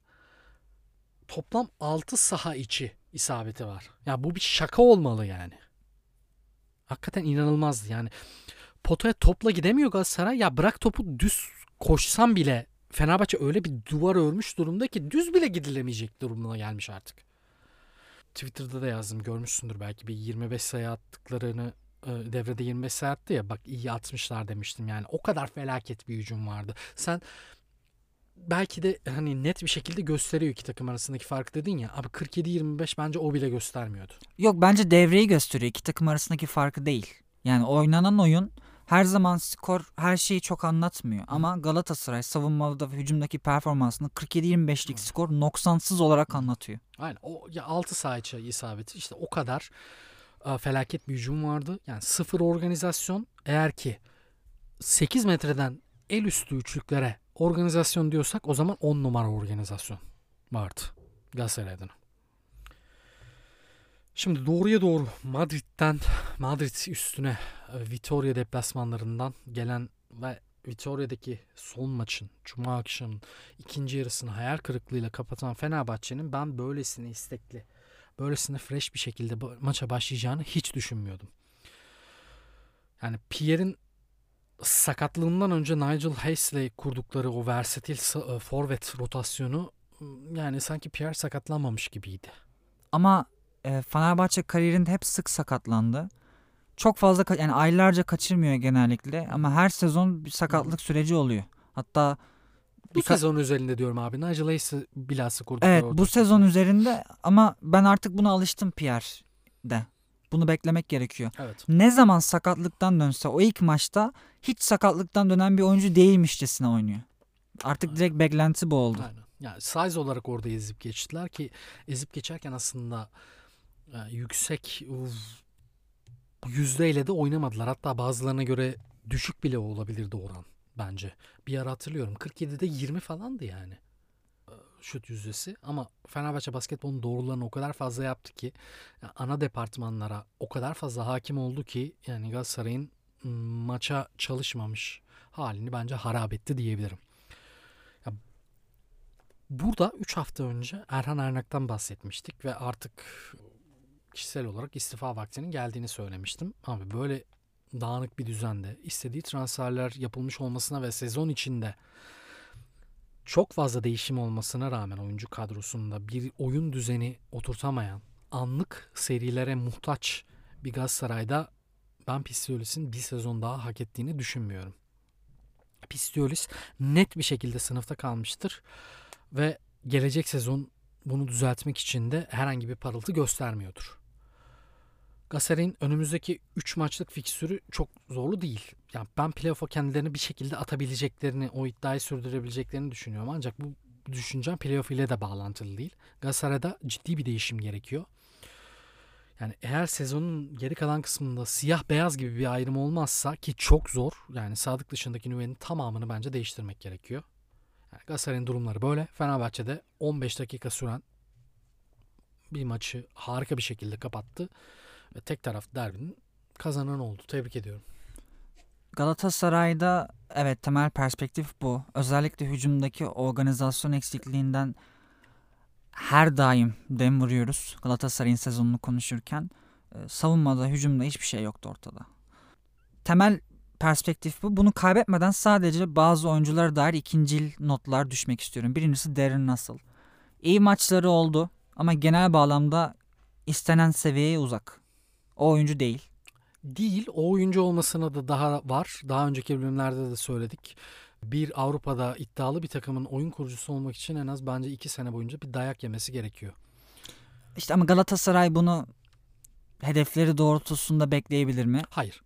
Speaker 2: toplam 6 saha içi isabeti var. Ya bu bir şaka olmalı yani. Hakikaten inanılmazdı yani. Potaya topla gidemiyor Galatasaray. Ya bırak topu düz koşsam bile Fenerbahçe öyle bir duvar örmüş durumda ki düz bile gidilemeyecek durumuna gelmiş artık. Twitter'da da yazdım görmüşsündür belki bir 25 sayı attıklarını devrede 25 saatti ya bak iyi atmışlar demiştim yani o kadar felaket bir hücum vardı. Sen belki de hani net bir şekilde gösteriyor iki takım arasındaki fark dedin ya. Abi 47-25 bence o bile göstermiyordu.
Speaker 1: Yok bence devreyi gösteriyor. iki takım arasındaki farkı değil. Yani oynanan oyun her zaman skor her şeyi çok anlatmıyor. Hı. Ama Galatasaray savunmalı ve hücumdaki performansını 47-25'lik skor noksansız olarak anlatıyor.
Speaker 2: Aynen. O ya 6 saha içi isabeti işte o kadar felaket bir hücum vardı. Yani sıfır organizasyon eğer ki 8 metreden el üstü üçlüklere organizasyon diyorsak o zaman 10 numara organizasyon vardı Galatasaray adına. Şimdi doğruya doğru Madrid'den Madrid üstüne e, Vitoria deplasmanlarından gelen ve Vitoria'daki son maçın Cuma akşamın ikinci yarısını hayal kırıklığıyla kapatan Fenerbahçe'nin ben böylesine istekli, böylesine fresh bir şekilde maça başlayacağını hiç düşünmüyordum. Yani Pierre'in sakatlığından önce Nigel Hayes'le kurdukları o versatil e, forvet rotasyonu yani sanki Pierre sakatlanmamış gibiydi.
Speaker 1: Ama e, Fenerbahçe kariyerinde hep sık sakatlandı. Çok fazla yani aylarca kaçırmıyor genellikle ama her sezon bir sakatlık süreci oluyor. Hatta
Speaker 2: bu sezon üzerinde diyorum abi. Nigel Hayes'i bilhassa kurduk.
Speaker 1: Evet bu sezon üzerinde ama ben artık buna alıştım Pierre'de. Bunu beklemek gerekiyor.
Speaker 2: Evet.
Speaker 1: Ne zaman sakatlıktan dönse o ilk maçta hiç sakatlıktan dönen bir oyuncu değilmişçesine oynuyor. Artık direkt beklenti bu oldu.
Speaker 2: Aynen. Yani size olarak orada ezip geçtiler ki ezip geçerken aslında yani yüksek yüzdeyle de oynamadılar. Hatta bazılarına göre düşük bile olabilirdi oran bence. Bir ara hatırlıyorum 47'de 20 falandı yani şut yüzdesi ama Fenerbahçe basketbolun doğrularını o kadar fazla yaptı ki ana departmanlara o kadar fazla hakim oldu ki yani Galatasaray'ın maça çalışmamış halini bence harap etti diyebilirim. Ya, burada 3 hafta önce Erhan Ernak'tan bahsetmiştik ve artık kişisel olarak istifa vaktinin geldiğini söylemiştim. Abi böyle dağınık bir düzende istediği transferler yapılmış olmasına ve sezon içinde çok fazla değişim olmasına rağmen oyuncu kadrosunda bir oyun düzeni oturtamayan, anlık serilere muhtaç bir Galatasaray'da ben Pistiolis'in bir sezon daha hak ettiğini düşünmüyorum. Pistiolis net bir şekilde sınıfta kalmıştır ve gelecek sezon bunu düzeltmek için de herhangi bir parıltı göstermiyordur. Galatasaray'ın önümüzdeki 3 maçlık fiksürü çok zorlu değil. Yani ben playoff'a kendilerini bir şekilde atabileceklerini, o iddiayı sürdürebileceklerini düşünüyorum. Ancak bu düşüncem playoff ile de bağlantılı değil. Galatasaray'da ciddi bir değişim gerekiyor. Yani eğer sezonun geri kalan kısmında siyah beyaz gibi bir ayrım olmazsa ki çok zor. Yani Sadık dışındaki nüvenin tamamını bence değiştirmek gerekiyor. Yani Galatasaray'ın durumları böyle. Fenerbahçe'de 15 dakika süren bir maçı harika bir şekilde kapattı. Ve tek taraf derbinin kazanan oldu. Tebrik ediyorum.
Speaker 1: Galatasaray'da evet temel perspektif bu. Özellikle hücumdaki organizasyon eksikliğinden her daim dem vuruyoruz Galatasaray'ın sezonunu konuşurken. E, savunmada, hücumda hiçbir şey yoktu ortada. Temel perspektif bu. Bunu kaybetmeden sadece bazı oyunculara dair ikincil notlar düşmek istiyorum. Birincisi Darren Russell. İyi maçları oldu ama genel bağlamda istenen seviyeye uzak. O oyuncu değil.
Speaker 2: Değil. O oyuncu olmasına da daha var. Daha önceki bölümlerde de söyledik. Bir Avrupa'da iddialı bir takımın oyun kurucusu olmak için en az bence iki sene boyunca bir dayak yemesi gerekiyor.
Speaker 1: İşte ama Galatasaray bunu hedefleri doğrultusunda bekleyebilir mi?
Speaker 2: Hayır.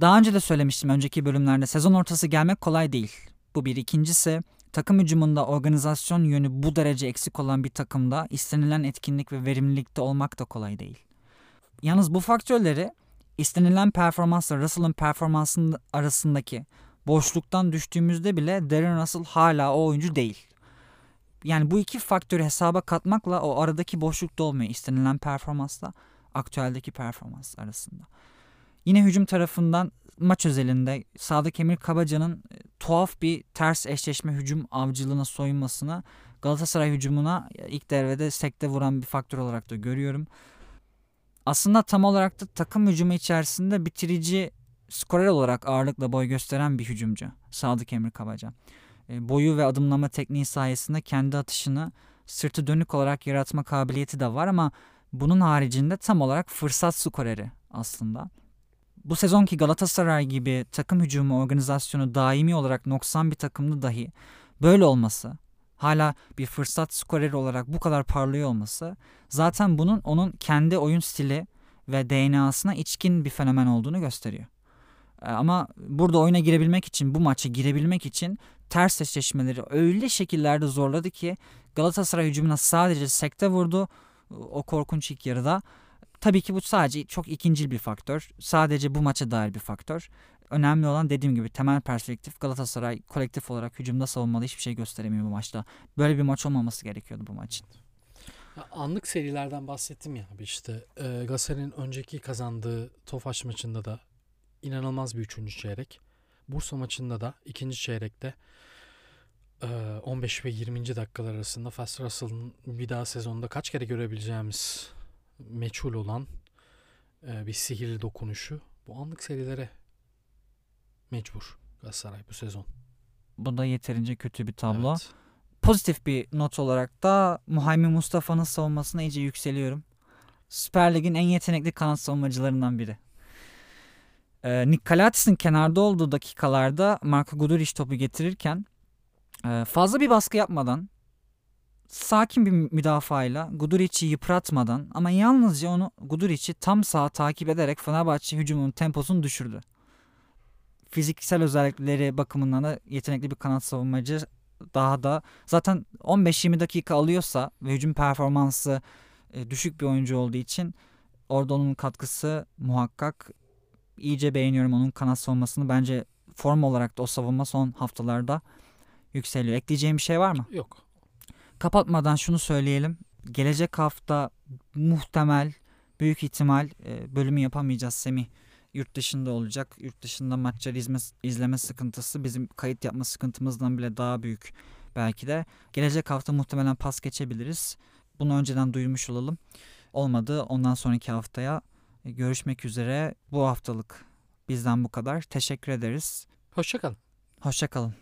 Speaker 1: Daha önce de söylemiştim önceki bölümlerde sezon ortası gelmek kolay değil. Bu bir. ikincisi takım hücumunda organizasyon yönü bu derece eksik olan bir takımda istenilen etkinlik ve verimlilikte olmak da kolay değil. Yalnız bu faktörleri istenilen performansla Russell'ın performansının arasındaki boşluktan düştüğümüzde bile Darren Russell hala o oyuncu değil. Yani bu iki faktörü hesaba katmakla o aradaki boşluk dolmuyor istenilen performansla aktüeldeki performans arasında. Yine hücum tarafından maç özelinde Sadık Emir Kabaca'nın e, tuhaf bir ters eşleşme hücum avcılığına soyunmasını Galatasaray hücumuna e, ilk devrede sekte vuran bir faktör olarak da görüyorum aslında tam olarak da takım hücumu içerisinde bitirici skorer olarak ağırlıkla boy gösteren bir hücumcu Sadık Emir Kabaca. E, boyu ve adımlama tekniği sayesinde kendi atışını sırtı dönük olarak yaratma kabiliyeti de var ama bunun haricinde tam olarak fırsat skoreri aslında. Bu sezonki Galatasaray gibi takım hücumu organizasyonu daimi olarak noksan bir takımda dahi böyle olması hala bir fırsat skoreri olarak bu kadar parlıyor olması zaten bunun onun kendi oyun stili ve DNA'sına içkin bir fenomen olduğunu gösteriyor. Ee, ama burada oyuna girebilmek için, bu maça girebilmek için ters eşleşmeleri öyle şekillerde zorladı ki Galatasaray hücumuna sadece sekte vurdu o korkunç ilk yarıda. Tabii ki bu sadece çok ikincil bir faktör. Sadece bu maça dair bir faktör önemli olan dediğim gibi temel perspektif Galatasaray kolektif olarak hücumda savunmalı hiçbir şey gösteremiyor bu maçta. Böyle bir maç olmaması gerekiyordu bu maçın.
Speaker 2: Anlık serilerden bahsettim ya abi işte e, Galatasaray'ın önceki kazandığı Tofaş maçında da inanılmaz bir üçüncü çeyrek. Bursa maçında da ikinci çeyrekte e, 15 ve 20. dakikalar arasında Fast Russell'ın bir daha sezonda kaç kere görebileceğimiz meçhul olan e, bir sihirli dokunuşu bu anlık serilere mecbur Galatasaray bu sezon.
Speaker 1: Bu da yeterince kötü bir tablo.
Speaker 2: Evet.
Speaker 1: Pozitif bir not olarak da Muhammed Mustafa'nın savunmasına iyice yükseliyorum. Süper Lig'in en yetenekli kanat savunmacılarından biri. Ee, Nick Kalatis'in kenarda olduğu dakikalarda Marco Guduric topu getirirken e, fazla bir baskı yapmadan sakin bir müdafayla Guduric'i yıpratmadan ama yalnızca onu Guduric'i tam sağ takip ederek Fenerbahçe hücumunun temposunu düşürdü. Fiziksel özellikleri bakımından da yetenekli bir kanat savunmacı daha da zaten 15-20 dakika alıyorsa ve hücum performansı e, düşük bir oyuncu olduğu için orada onun katkısı muhakkak iyice beğeniyorum onun kanat savunmasını. Bence form olarak da o savunma son haftalarda yükseliyor. Ekleyeceğim bir şey var mı?
Speaker 2: Yok.
Speaker 1: Kapatmadan şunu söyleyelim. Gelecek hafta muhtemel, büyük ihtimal e, bölümü yapamayacağız Semih. Yurt dışında olacak. Yurt dışında maçları izme, izleme sıkıntısı bizim kayıt yapma sıkıntımızdan bile daha büyük belki de. Gelecek hafta muhtemelen pas geçebiliriz. Bunu önceden duyurmuş olalım. Olmadı ondan sonraki haftaya e, görüşmek üzere. Bu haftalık bizden bu kadar. Teşekkür ederiz.
Speaker 2: Hoşçakalın.
Speaker 1: Hoşçakalın.